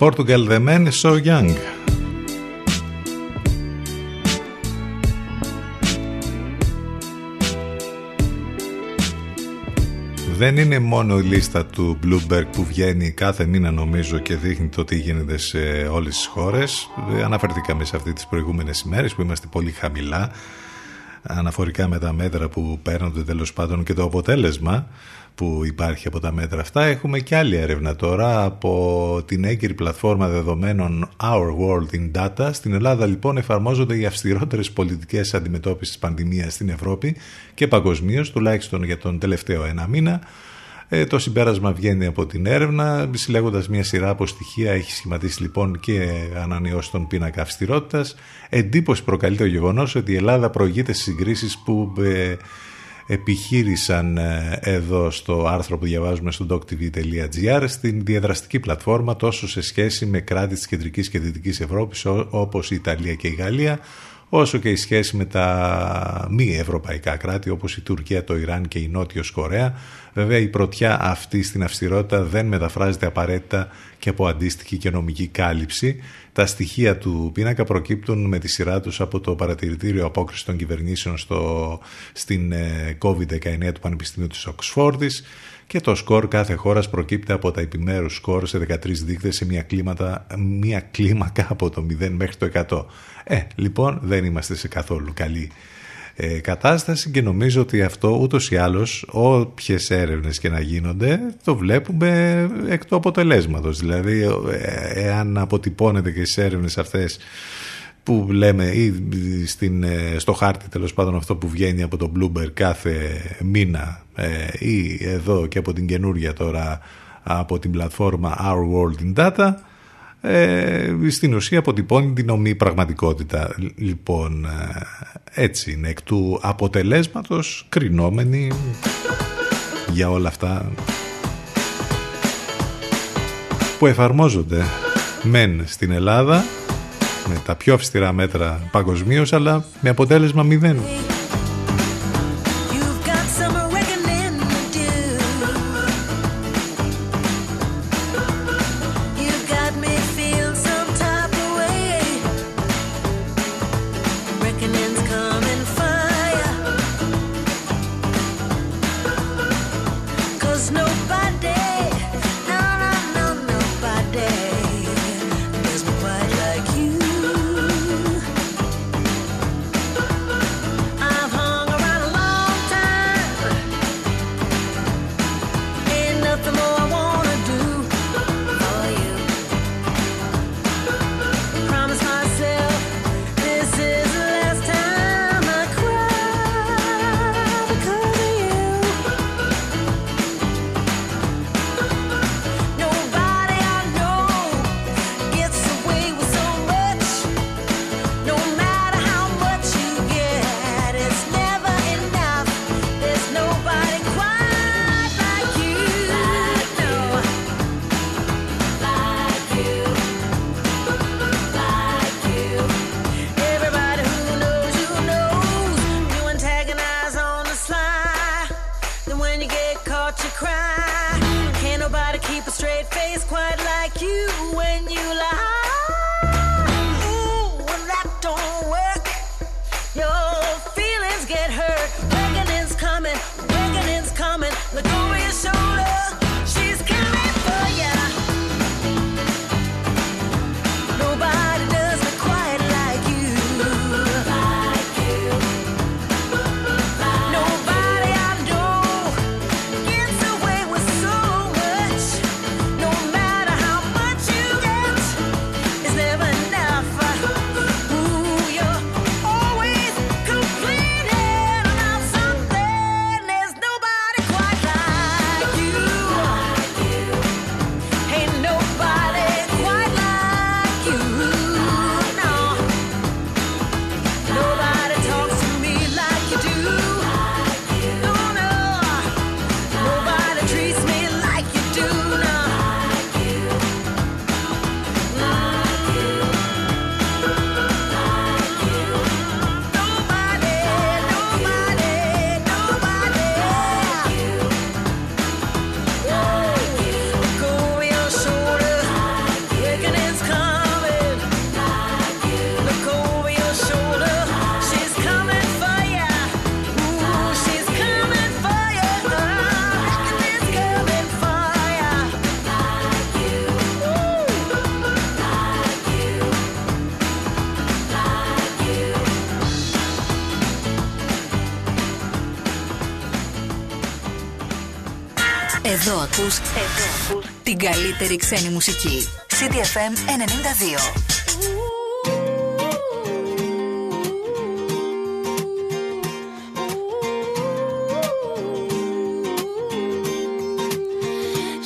Portugal the men so young. Δεν είναι μόνο η λίστα του Bloomberg που βγαίνει κάθε μήνα νομίζω και δείχνει το τι γίνεται σε όλες τις χώρες. Αναφερθήκαμε σε αυτή τις προηγούμενες ημέρες που είμαστε πολύ χαμηλά αναφορικά με τα μέτρα που παίρνονται τέλος πάντων και το αποτέλεσμα που υπάρχει από τα μέτρα αυτά. Έχουμε και άλλη έρευνα τώρα από την έγκυρη πλατφόρμα δεδομένων Our World in Data. Στην Ελλάδα λοιπόν εφαρμόζονται οι αυστηρότερες πολιτικές αντιμετώπισης πανδημίας στην Ευρώπη και παγκοσμίως, τουλάχιστον για τον τελευταίο ένα μήνα. Ε, το συμπέρασμα βγαίνει από την έρευνα, συλλέγοντας μια σειρά από στοιχεία, έχει σχηματίσει λοιπόν και ανανεώσει τον πίνακα αυστηρότητας. Εντύπωση προκαλεί το γεγονός ότι η Ελλάδα προηγείται στις συγκρίσεις που ε, επιχείρησαν ε, εδώ στο άρθρο που διαβάζουμε στο doctv.gr στην διαδραστική πλατφόρμα τόσο σε σχέση με κράτη της κεντρικής και δυτικής Ευρώπης όπως η Ιταλία και η Γαλλία όσο και η σχέση με τα μη ευρωπαϊκά κράτη όπως η Τουρκία, το Ιράν και η Νότιος Κορέα. Βέβαια η πρωτιά αυτή στην αυστηρότητα δεν μεταφράζεται απαραίτητα και από αντίστοιχη και νομική κάλυψη. Τα στοιχεία του πίνακα προκύπτουν με τη σειρά τους από το παρατηρητήριο απόκρισης των κυβερνήσεων στο, στην ε, COVID-19 του Πανεπιστημίου της Οξφόρδης και το σκορ κάθε χώρας προκύπτει από τα επιμέρους σκορ σε 13 δείκτες σε μια, κλίματα, μια κλίμακα από το 0 μέχρι το 100. Ε, λοιπόν δεν είμαστε σε καθόλου καλή ε, κατάσταση και νομίζω ότι αυτό ούτως ή άλλως όποιες έρευνες και να γίνονται το βλέπουμε εκ του αποτελέσματος. Δηλαδή ε, εάν αποτυπώνεται και στις έρευνες αυτές που λέμε ή στην, ε, στο χάρτη τέλος πάντων αυτό που βγαίνει από το Bloomberg κάθε μήνα ε, ή εδώ και από την καινούρια τώρα από την πλατφόρμα Our World in Data ε, στην ουσία αποτυπώνει την ομή πραγματικότητα. Λοιπόν, ε, έτσι είναι εκ του αποτελέσματος κρινόμενοι για όλα αυτά που εφαρμόζονται μεν στην Ελλάδα με τα πιο αυστηρά μέτρα παγκοσμίως, αλλά με αποτέλεσμα μηδέν. Εδώ ακούς, εδώ ακούς την καλύτερη ξένη μουσική. CDFM 92.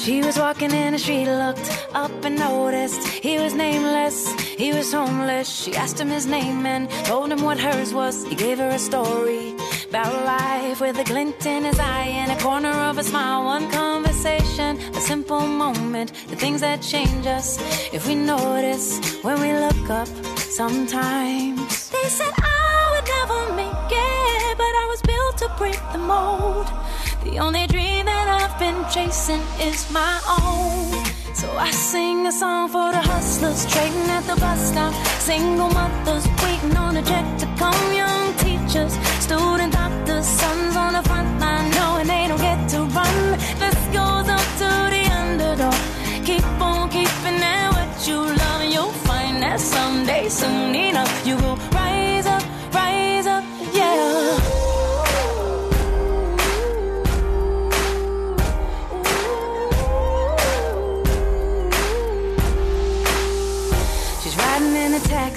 She was walking in the street, looked up and noticed he was nameless. He was homeless. She asked him his name and told him what hers was. He gave her a story about life with a glint in his eye and a corner of a smile. One conversation, a simple moment, the things that change us if we notice when we look up sometimes. They said I would never make it, but I was built to break the mold. The only dream that I've been chasing is my own. So I sing a song for the hustlers trading at the bus stop. Single mothers waiting on a check to come. Young teachers, student doctors, sons on the front line knowing they don't get to run. This goes up to the underdog. Keep on keeping at what you love, and you'll find that someday, soon enough, you will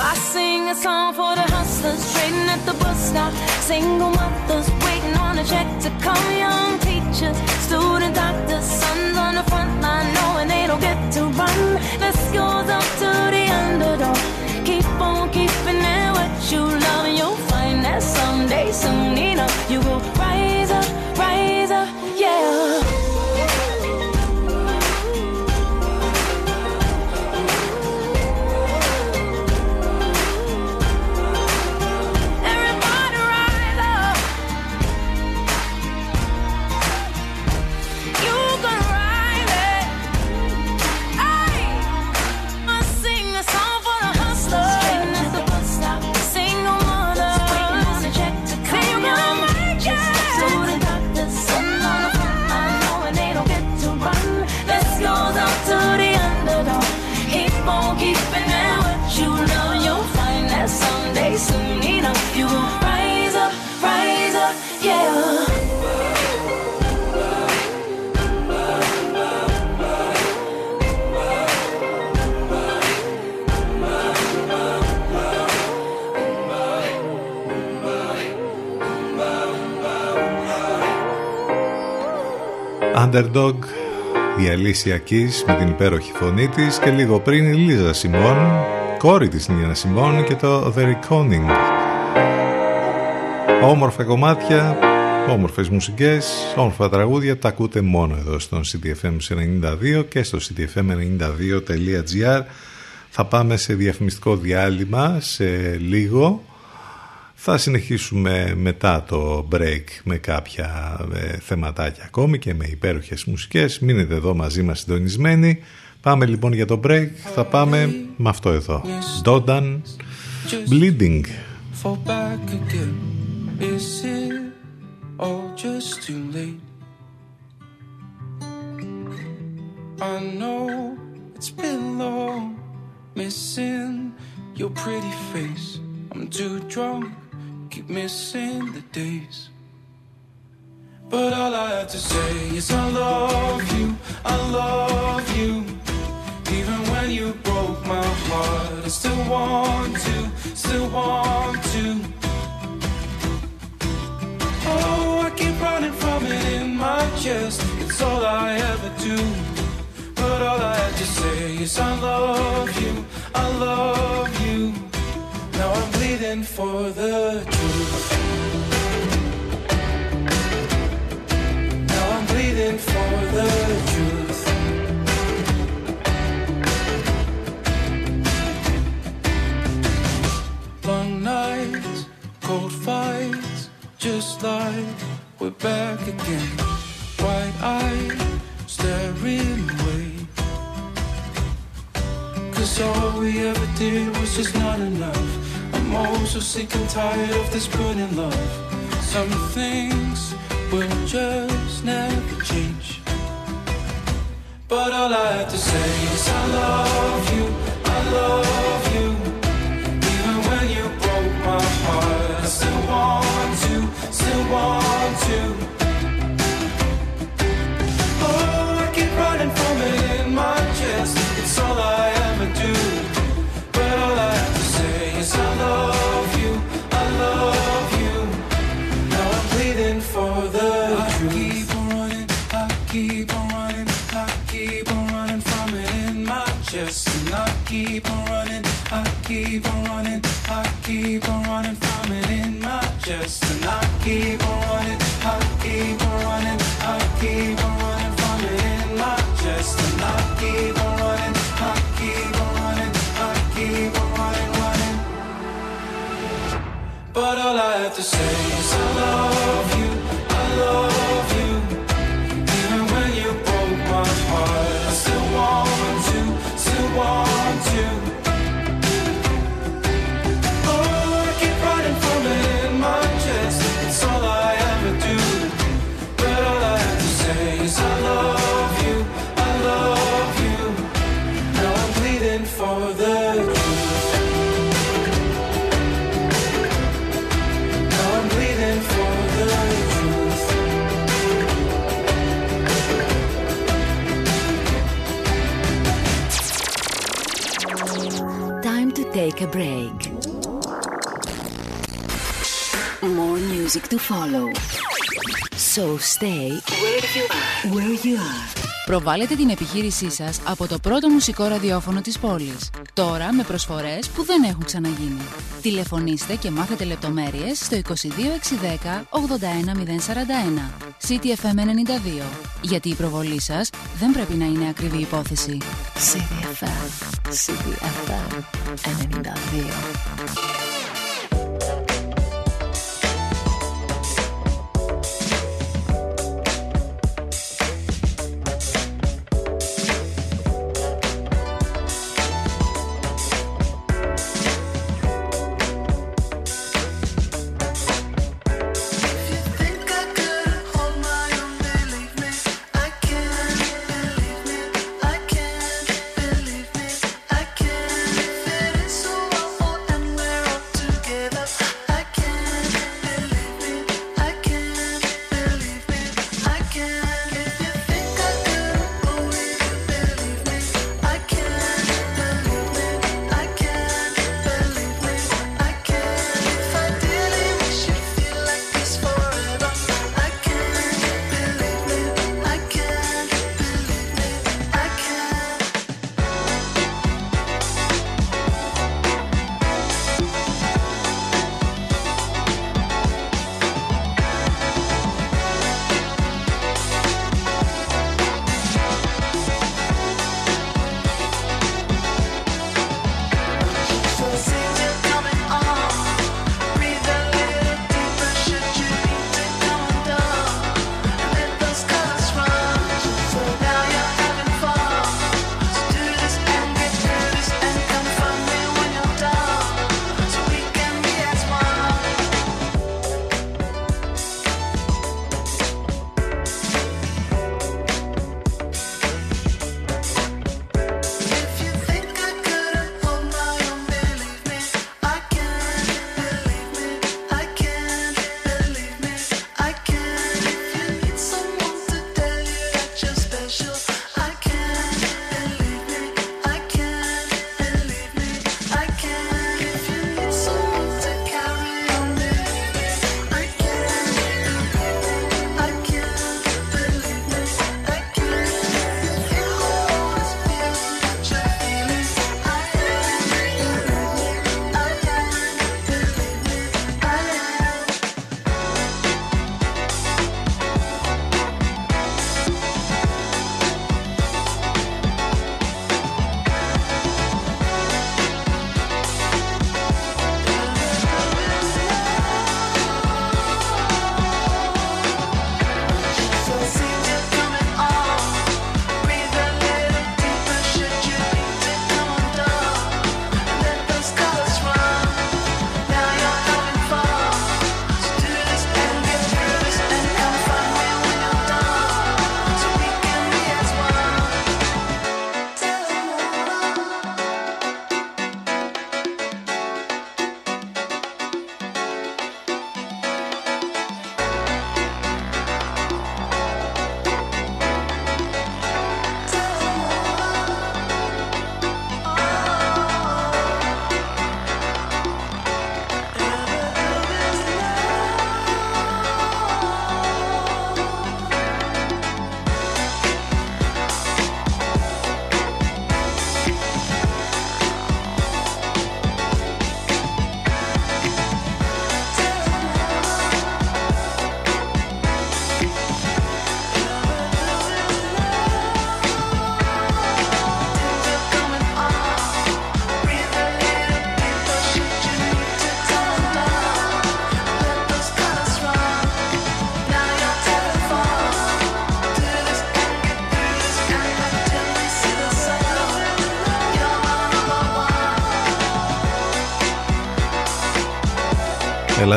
I sing a song for the hustlers trading at the bus stop. Single mothers waiting on a check to come. Young teachers, student doctors, sons on the front line knowing they don't get to run. This goes up to Underdog, η Αλήσια Keys με την υπέροχη φωνή της και λίγο πριν η Λίζα Σιμών, κόρη της Νίνα Σιμών και το The Reconing. Όμορφα κομμάτια, όμορφες μουσικές, όμορφα τραγούδια, τα ακούτε μόνο εδώ στον CDFM 92 και στο cdfm92.gr. Θα πάμε σε διαφημιστικό διάλειμμα σε λίγο. Θα συνεχίσουμε μετά το break με κάποια ε, θεματάκια ακόμη και με υπέροχες μουσικές. Μείνετε εδώ μαζί μας συντονισμένοι. Πάμε λοιπόν για το break. Θα πάμε με αυτό εδώ. Dodan Bleeding. fall back again. Is it all just too late? I know it's been long, missing your pretty face. I'm too drunk, missing the days. But all I have to say is I love you, I love you. Even when you broke my heart, I still want to, still want to. Oh, I keep running from it in my chest. It's all I ever do. But all I have to say is I love you, I love you. Now I'm bleeding for the truth. Now I'm bleeding for the truth. Long nights, cold fights, just like we're back again. Wide eyes, staring away. Cause all we ever did was just not enough. I'm also sick and tired of this burning love. Some things will just never change. But all I have to say is I love you, I love you. Even when you broke my heart, I still want to, still want to. Keep on running, I keep on running, I keep on running from it in my chest. And I keep on running, I keep on running, I keep on running, running. But all I have to say is I love you, I love you. Music to follow. So stay where you are. Where you are. Προβάλλετε την επιχείρησή σας από το πρώτο μουσικό ραδιόφωνο της πόλης. Τώρα με προσφορές που δεν έχουν ξαναγίνει. Τηλεφωνήστε και μάθετε λεπτομέρειες στο 22610 81041. CTFM 92. Γιατί η προβολή σας δεν πρέπει να είναι ακριβή υπόθεση. CTFM. CTFM 92.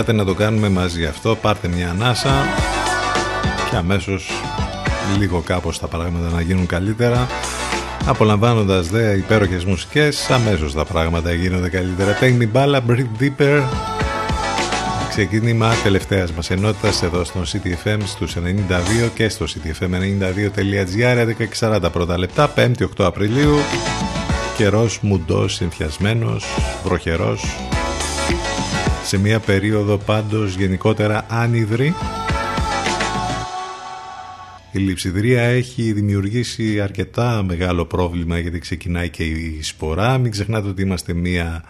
Ελάτε να το κάνουμε μαζί αυτό, πάρτε μια ανάσα και αμέσως λίγο κάπως τα πράγματα να γίνουν καλύτερα. Απολαμβάνοντας δε υπέροχες μουσικές, αμέσως τα πράγματα γίνονται καλύτερα. Take me balla, breathe deeper. Ξεκίνημα τελευταίας μας ενότητας εδώ στο CTFM στους 92 και στο ctfm92.gr 16.40 πρώτα λεπτά, 5η 8 Απριλίου. Καιρός μουντός, συνθιασμένος, βροχερός. Σε μια περίοδο πάντως γενικότερα άνυδρη η λειψιδρία έχει δημιουργήσει αρκετά μεγάλο πρόβλημα γιατί ξεκινάει και η σπορά. Μην ξεχνάτε ότι είμαστε μια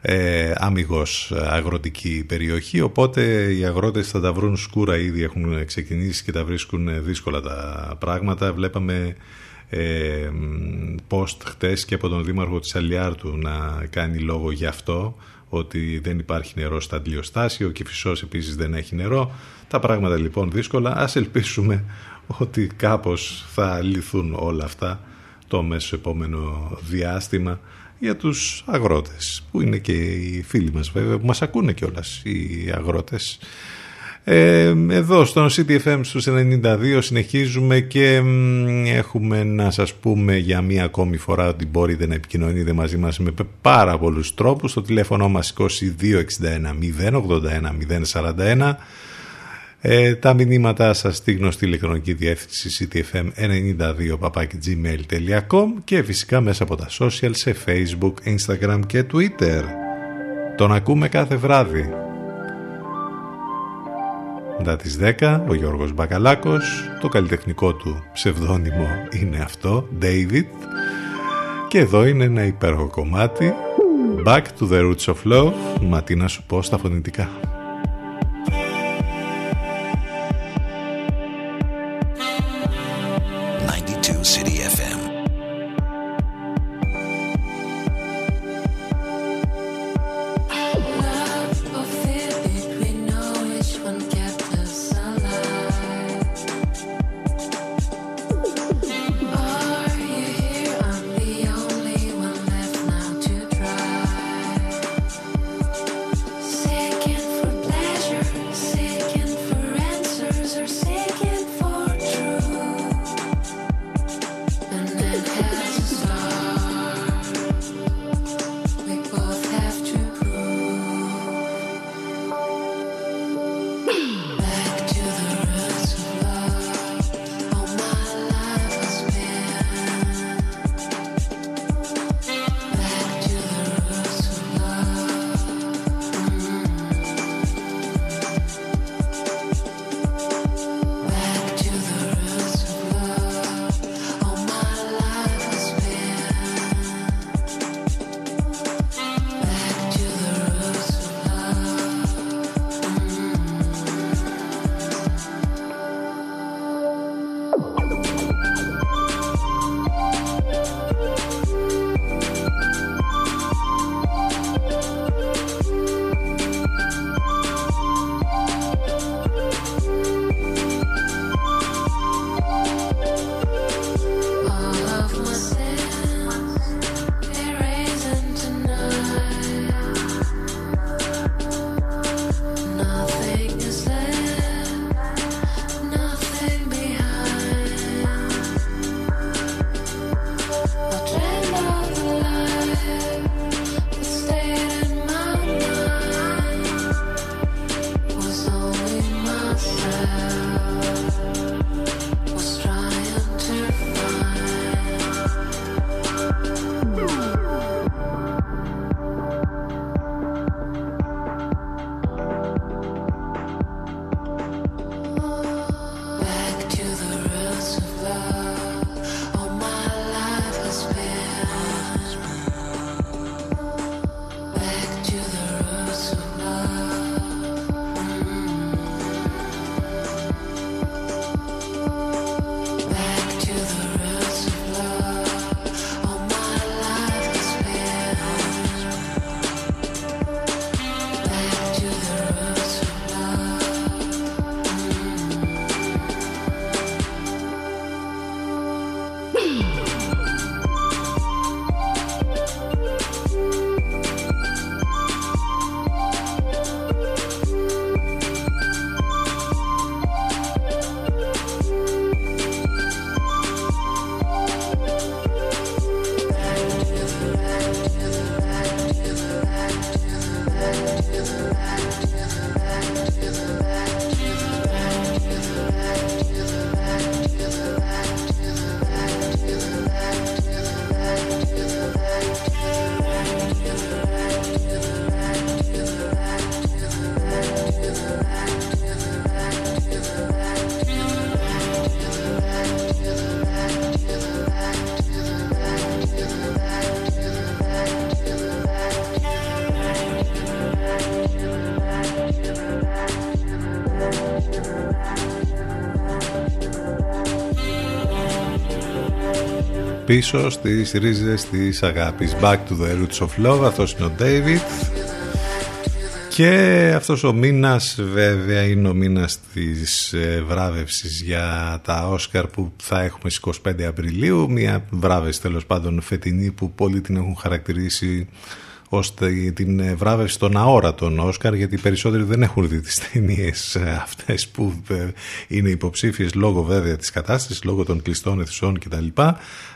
ε, αμυγός αγροτική περιοχή οπότε οι αγρότες θα τα βρουν σκούρα ήδη έχουν ξεκινήσει και τα βρίσκουν δύσκολα τα πράγματα. Βλέπαμε ε, post χτες και από τον Δήμαρχο της Αλιάρτου να κάνει λόγο γι' αυτό ότι δεν υπάρχει νερό στα αντιλιοστάσια, ο Κηφισός επίσης δεν έχει νερό. Τα πράγματα λοιπόν δύσκολα. Ας ελπίσουμε ότι κάπως θα λυθούν όλα αυτά το μέσο επόμενο διάστημα για τους αγρότες που είναι και οι φίλοι μας βέβαια που μας ακούνε κιόλας οι αγρότες ε, εδώ στον CTFM στους 92 συνεχίζουμε και έχουμε να σας πούμε για μία ακόμη φορά ότι μπορείτε να επικοινωνείτε μαζί μας με πάρα πολλούς τρόπους. Το τηλέφωνο μας 2261 081 041 ε, τα μηνύματά σας στη γνωστή ηλεκτρονική διεύθυνση ctfm92 και φυσικά μέσα από τα social σε facebook, instagram και twitter. Τον ακούμε κάθε βράδυ. Μετά τις 10 ο Γιώργος Μπακαλάκος, το καλλιτεχνικό του ψευδόνυμο είναι αυτό, David και εδώ είναι ένα υπέροχο κομμάτι Back to the Roots of Love, μα τι να σου πω στα φωνητικά. 92 City πίσω στις ρίζες της αγάπης. Back to the roots of love, αυτός είναι ο David. Και αυτός ο μήνας βέβαια είναι ο μήνας της ε, βράβευσης για τα Όσκαρ που θα έχουμε στις 25 Απριλίου. Μια βράβευση τέλος πάντων φετινή που πολλοί την έχουν χαρακτηρίσει ώστε την βράβευση των αόρατων Όσκαρ γιατί οι περισσότεροι δεν έχουν δει τις ταινίες αυτές που ε, είναι υποψήφιες λόγω βέβαια της κατάστασης, λόγω των κλειστών αιθουσών κτλ.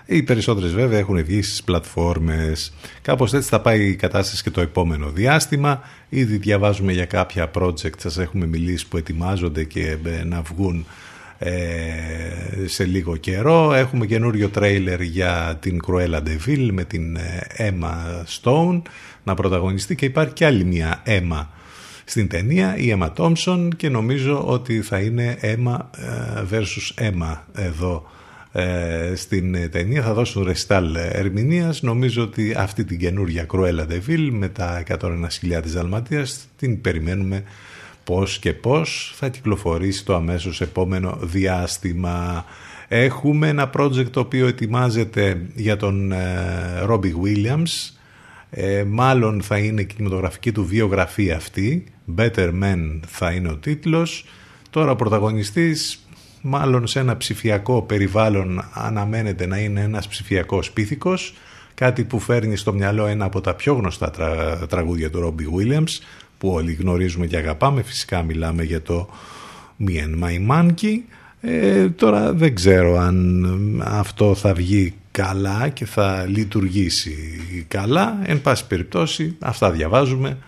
Οι περισσότερες βέβαια έχουν βγει στις πλατφόρμες. Κάπως έτσι θα πάει η κατάσταση και το επόμενο διάστημα. Ήδη διαβάζουμε για κάποια project, σας έχουμε μιλήσει που ετοιμάζονται και ε, να βγουν ε, σε λίγο καιρό. Έχουμε καινούριο τρέιλερ για την Cruella de Vil με την ε, Emma Stone να πρωταγωνιστεί και υπάρχει και άλλη μια Emma στην ταινία, η Emma Thompson και νομίζω ότι θα είναι Emma ε, versus Emma εδώ στην ταινία θα δώσουν ρεστάλ ερμηνείας νομίζω ότι αυτή την καινούργια Cruella de Vil με τα 101.000 Δαλματίας την περιμένουμε πώς και πώς θα κυκλοφορήσει το αμέσως επόμενο διάστημα. Έχουμε ένα project το οποίο ετοιμάζεται για τον Ρόμπι ε, Williams. Ε, μάλλον θα είναι κινηματογραφική του βιογραφία αυτή. Better Men θα είναι ο τίτλος. Τώρα ο πρωταγωνιστής μάλλον σε ένα ψηφιακό περιβάλλον αναμένεται να είναι ένας ψηφιακός πίθηκος. Κάτι που φέρνει στο μυαλό ένα από τα πιο γνωστά τραγούδια του Ρόμπι Williams που όλοι γνωρίζουμε και αγαπάμε. Φυσικά μιλάμε για το Me and My Monkey. Ε, τώρα δεν ξέρω αν αυτό θα βγει καλά και θα λειτουργήσει καλά. Εν πάση περιπτώσει αυτά διαβάζουμε.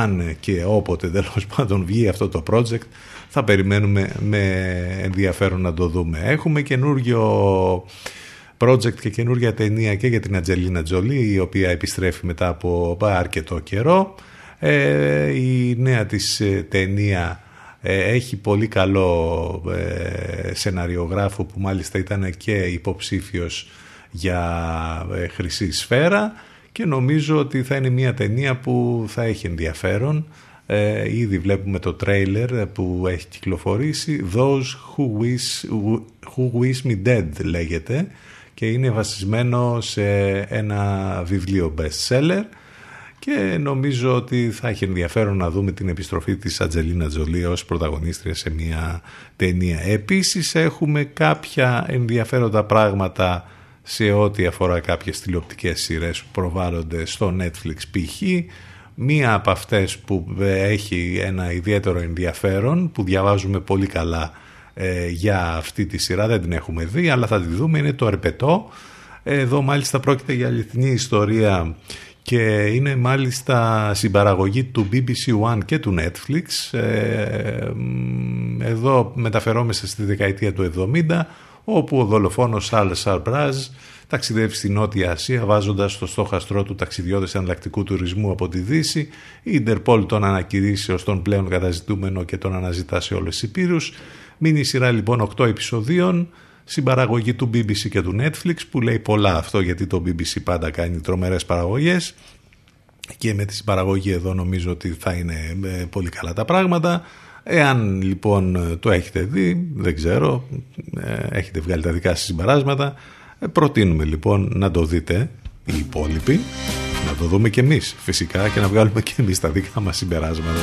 Αν και όποτε τέλος πάντων βγει αυτό το project θα περιμένουμε με ενδιαφέρον να το δούμε. Έχουμε καινούργιο project και καινούργια ταινία και για την Ατζελίνα Τζολί η οποία επιστρέφει μετά από αρκετό καιρό. Ε, η νέα της ε, ταινία ε, έχει πολύ καλό σεναριογράφο που μάλιστα ήταν και υποψήφιος για χρυσή σφαίρα και νομίζω ότι θα είναι μια ταινία που θα έχει ενδιαφέρον. ήδη βλέπουμε το τρέιλερ που έχει κυκλοφορήσει Those Who Wish, Who Wish Me Dead λέγεται και είναι βασισμένο σε ένα βιβλίο best seller και νομίζω ότι θα έχει ενδιαφέρον να δούμε την επιστροφή της Ατζελίνα Τζολί ως πρωταγωνίστρια σε μια ταινία. Επίσης έχουμε κάποια ενδιαφέροντα πράγματα σε ό,τι αφορά κάποιες τηλεοπτικές σειρές που προβάλλονται στο Netflix π.χ. Μία από αυτές που έχει ένα ιδιαίτερο ενδιαφέρον που διαβάζουμε πολύ καλά ε, για αυτή τη σειρά, δεν την έχουμε δει αλλά θα τη δούμε, είναι το Ερπετό. Εδώ μάλιστα πρόκειται για αληθινή ιστορία και είναι μάλιστα συμπαραγωγή του BBC One και του Netflix. Ε, εδώ μεταφερόμαστε στη δεκαετία του 70 όπου ο δολοφόνος Σαλ Σαρμπράζ ταξιδεύει στη Νότια Ασία βάζοντας στο στόχαστρό του ταξιδιώτες εναλλακτικού τουρισμού από τη Δύση. Η Ιντερπόλ τον ανακηρύσει ως τον πλέον καταζητούμενο και τον αναζητά σε όλες τις υπήρους. Μείνει η σειρά λοιπόν 8 επεισοδίων συμπαραγωγή του BBC και του Netflix που λέει πολλά αυτό γιατί το BBC πάντα κάνει τρομερές παραγωγές και με τη συμπαραγωγή εδώ νομίζω ότι θα είναι ε, πολύ καλά τα πράγματα. Εάν λοιπόν το έχετε δει, δεν ξέρω, ε, έχετε βγάλει τα δικά σας συμπαράσματα, ε, προτείνουμε λοιπόν να το δείτε οι υπόλοιποι, να το δούμε και εμείς φυσικά και να βγάλουμε και εμείς τα δικά μας συμπεράσματα.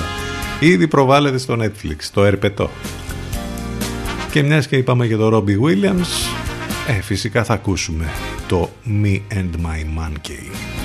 Ήδη προβάλλεται στο Netflix, το ερπετό. Και μιας και είπαμε για τον Ρόμπι Williams, ε, φυσικά θα ακούσουμε το Me and My Monkey.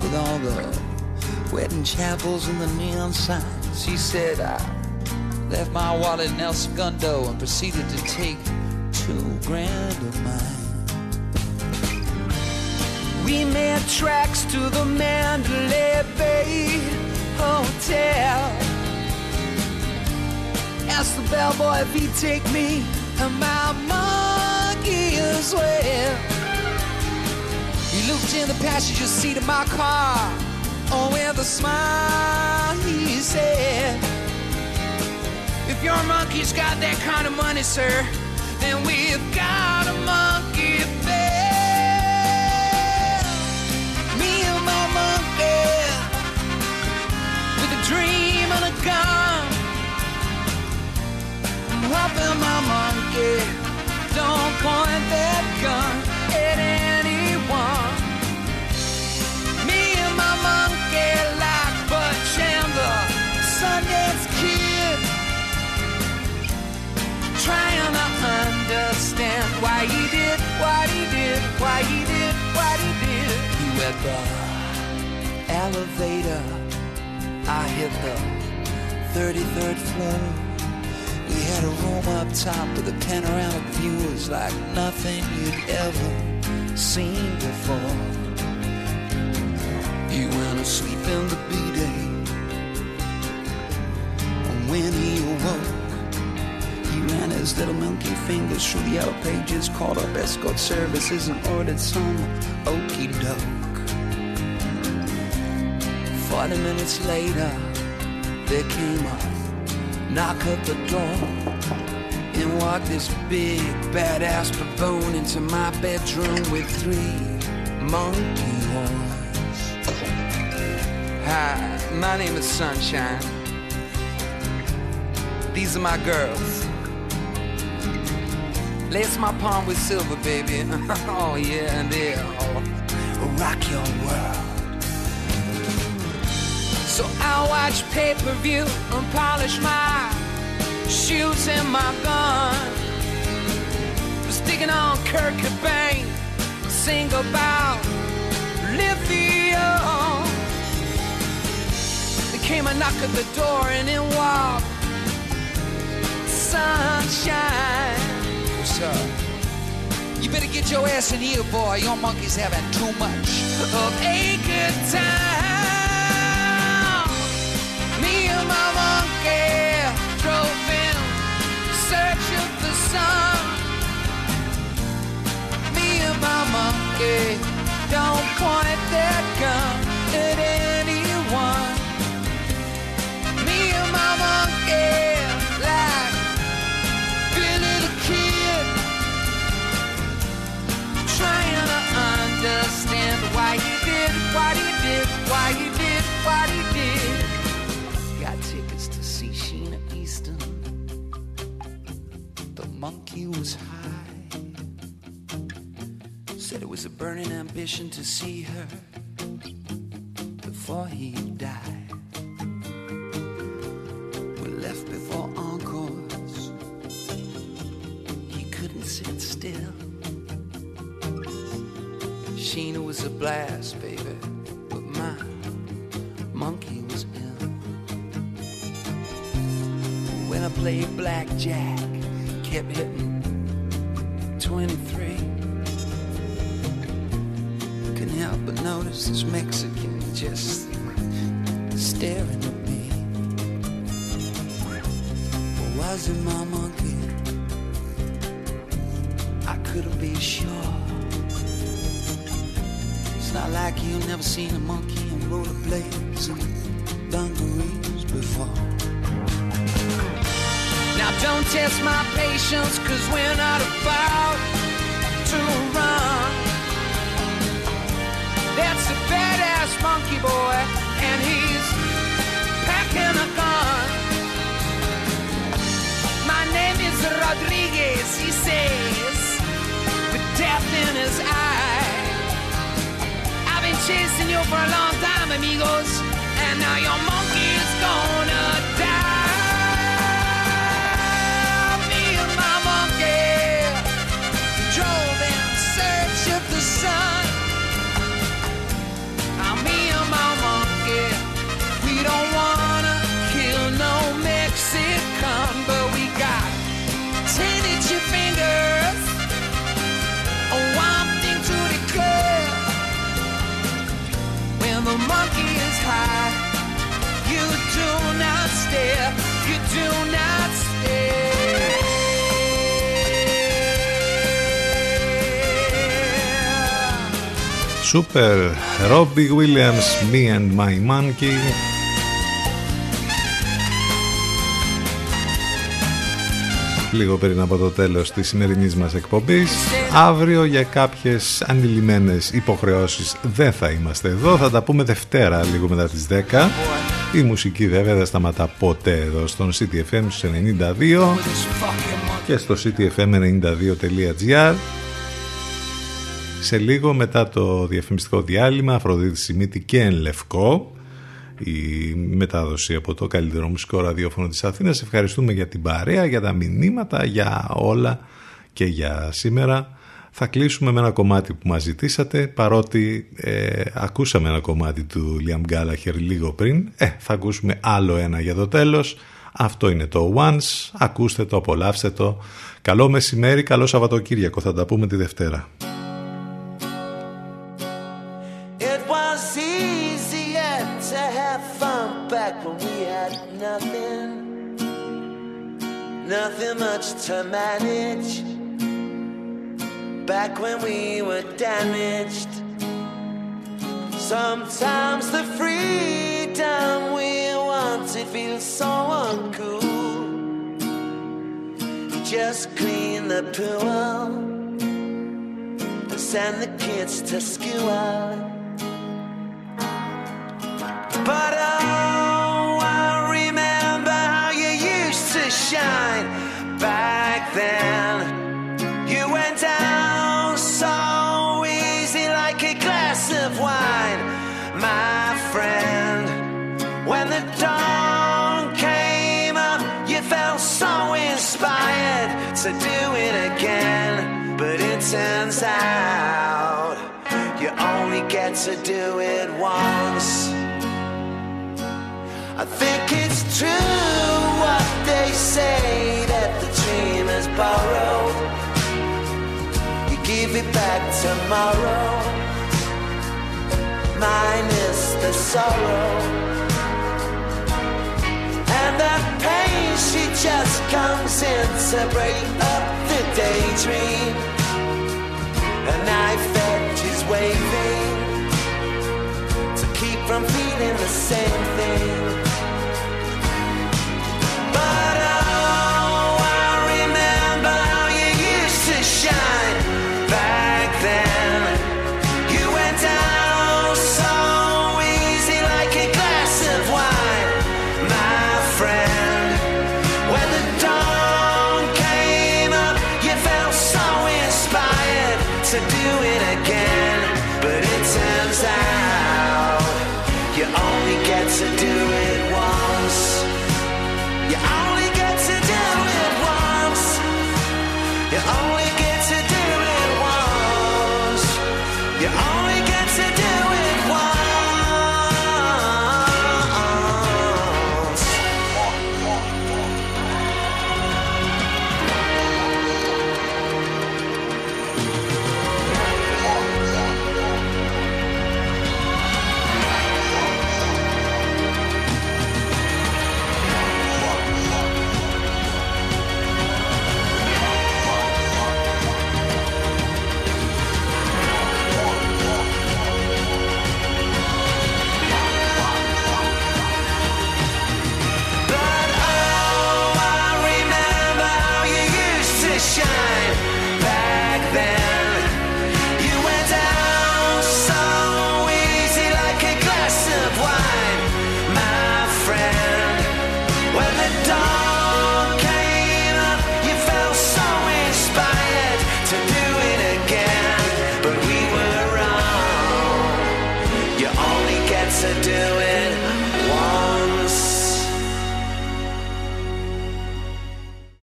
with all the wedding chapels and the neon signs. He said, I Left my wallet in El Segundo and proceeded to take two grand of mine. We made tracks to the Mandalay Bay Hotel. Asked the bellboy if he'd take me and my monkey as well. Looked in the passenger seat of my car. Oh, with a smile, he said, If your monkey's got that kind of money, sir, then we've got a monkey bed. Me and my monkey, with a dream and a gun. I'm hoping my monkey don't point that gun why he did what he did. He went the elevator. I hit the 33rd floor. We had a room up top with a panoramic view. It was like nothing you'd ever seen before. He went to sleep in the B-day. And when he awoke, his little monkey fingers through the yellow pages, called up escort services, and ordered some okey doke. Forty minutes later, there came a knock at the door. And walked this big badass baboon into my bedroom with three monkey horns. Hi, my name is Sunshine. These are my girls. Lace my palm with silver, baby. oh yeah, and they'll oh, rock your world. So I'll watch pay-per-view and polish my shoes and my gun. Sticking on Kurt Cobain, sing about lithium. There came a knock at the door and it walked sunshine. What's? You better get your ass in here, boy. Your monkey's having too much of a good time. Me and my monkey drove in search of the sun. Me and my monkey don't point that gun at anyone. What he did, why he did what he did. Got tickets to see Sheena Easton. The monkey was high. Said it was a burning ambition to see her before he died. We left before encores. He couldn't sit still. Sheena was a blast, baby, played blackjack, kept hitting 23. Couldn't help but notice this Mexican just staring at me. But was it my monkey? I couldn't be sure. It's not like you never seen a monkey patience, cause we're not about to run. That's a badass monkey boy, and he's packing a gun. My name is Rodriguez, he says, with death in his eye. I've been chasing you for a long time, amigos, and now your monkey is gonna Super Robbie Williams, Me and My Monkey. Λίγο πριν από το τέλος της σημερινής μας εκπομπής Αύριο για κάποιες ανηλυμένες υποχρεώσεις δεν θα είμαστε εδώ. Θα τα πούμε Δευτέρα λίγο μετά τις 10 Η μουσική βέβαια δεν σταματά ποτέ εδώ στον CTFM στους 92 Και στο ctfm92.gr Σε λίγο μετά το διαφημιστικό διάλειμμα Αφροδίτη Σιμίτη και Εν Λευκό η μετάδοση από το καλύτερο μουσικό ραδιόφωνο της Αθήνας. Ευχαριστούμε για την παρέα, για τα μηνύματα, για όλα και για σήμερα. Θα κλείσουμε με ένα κομμάτι που μας ζητήσατε, παρότι ε, ακούσαμε ένα κομμάτι του Liam Gallagher λίγο πριν. Ε, θα ακούσουμε άλλο ένα για το τέλος. Αυτό είναι το Once. Ακούστε το, απολαύστε το. Καλό μεσημέρι, καλό Σαββατοκύριακο. Θα τα πούμε τη Δευτέρα. Nothing much to manage. Back when we were damaged. Sometimes the freedom we wanted feels so uncool. Just clean the pool. Send the kids to school. But to do it once. I think it's true what they say that the dream is borrowed. You give it back tomorrow, minus the sorrow. And that pain, she just comes in to break up the daydream. A knife edge is waving from feeling the same thing. But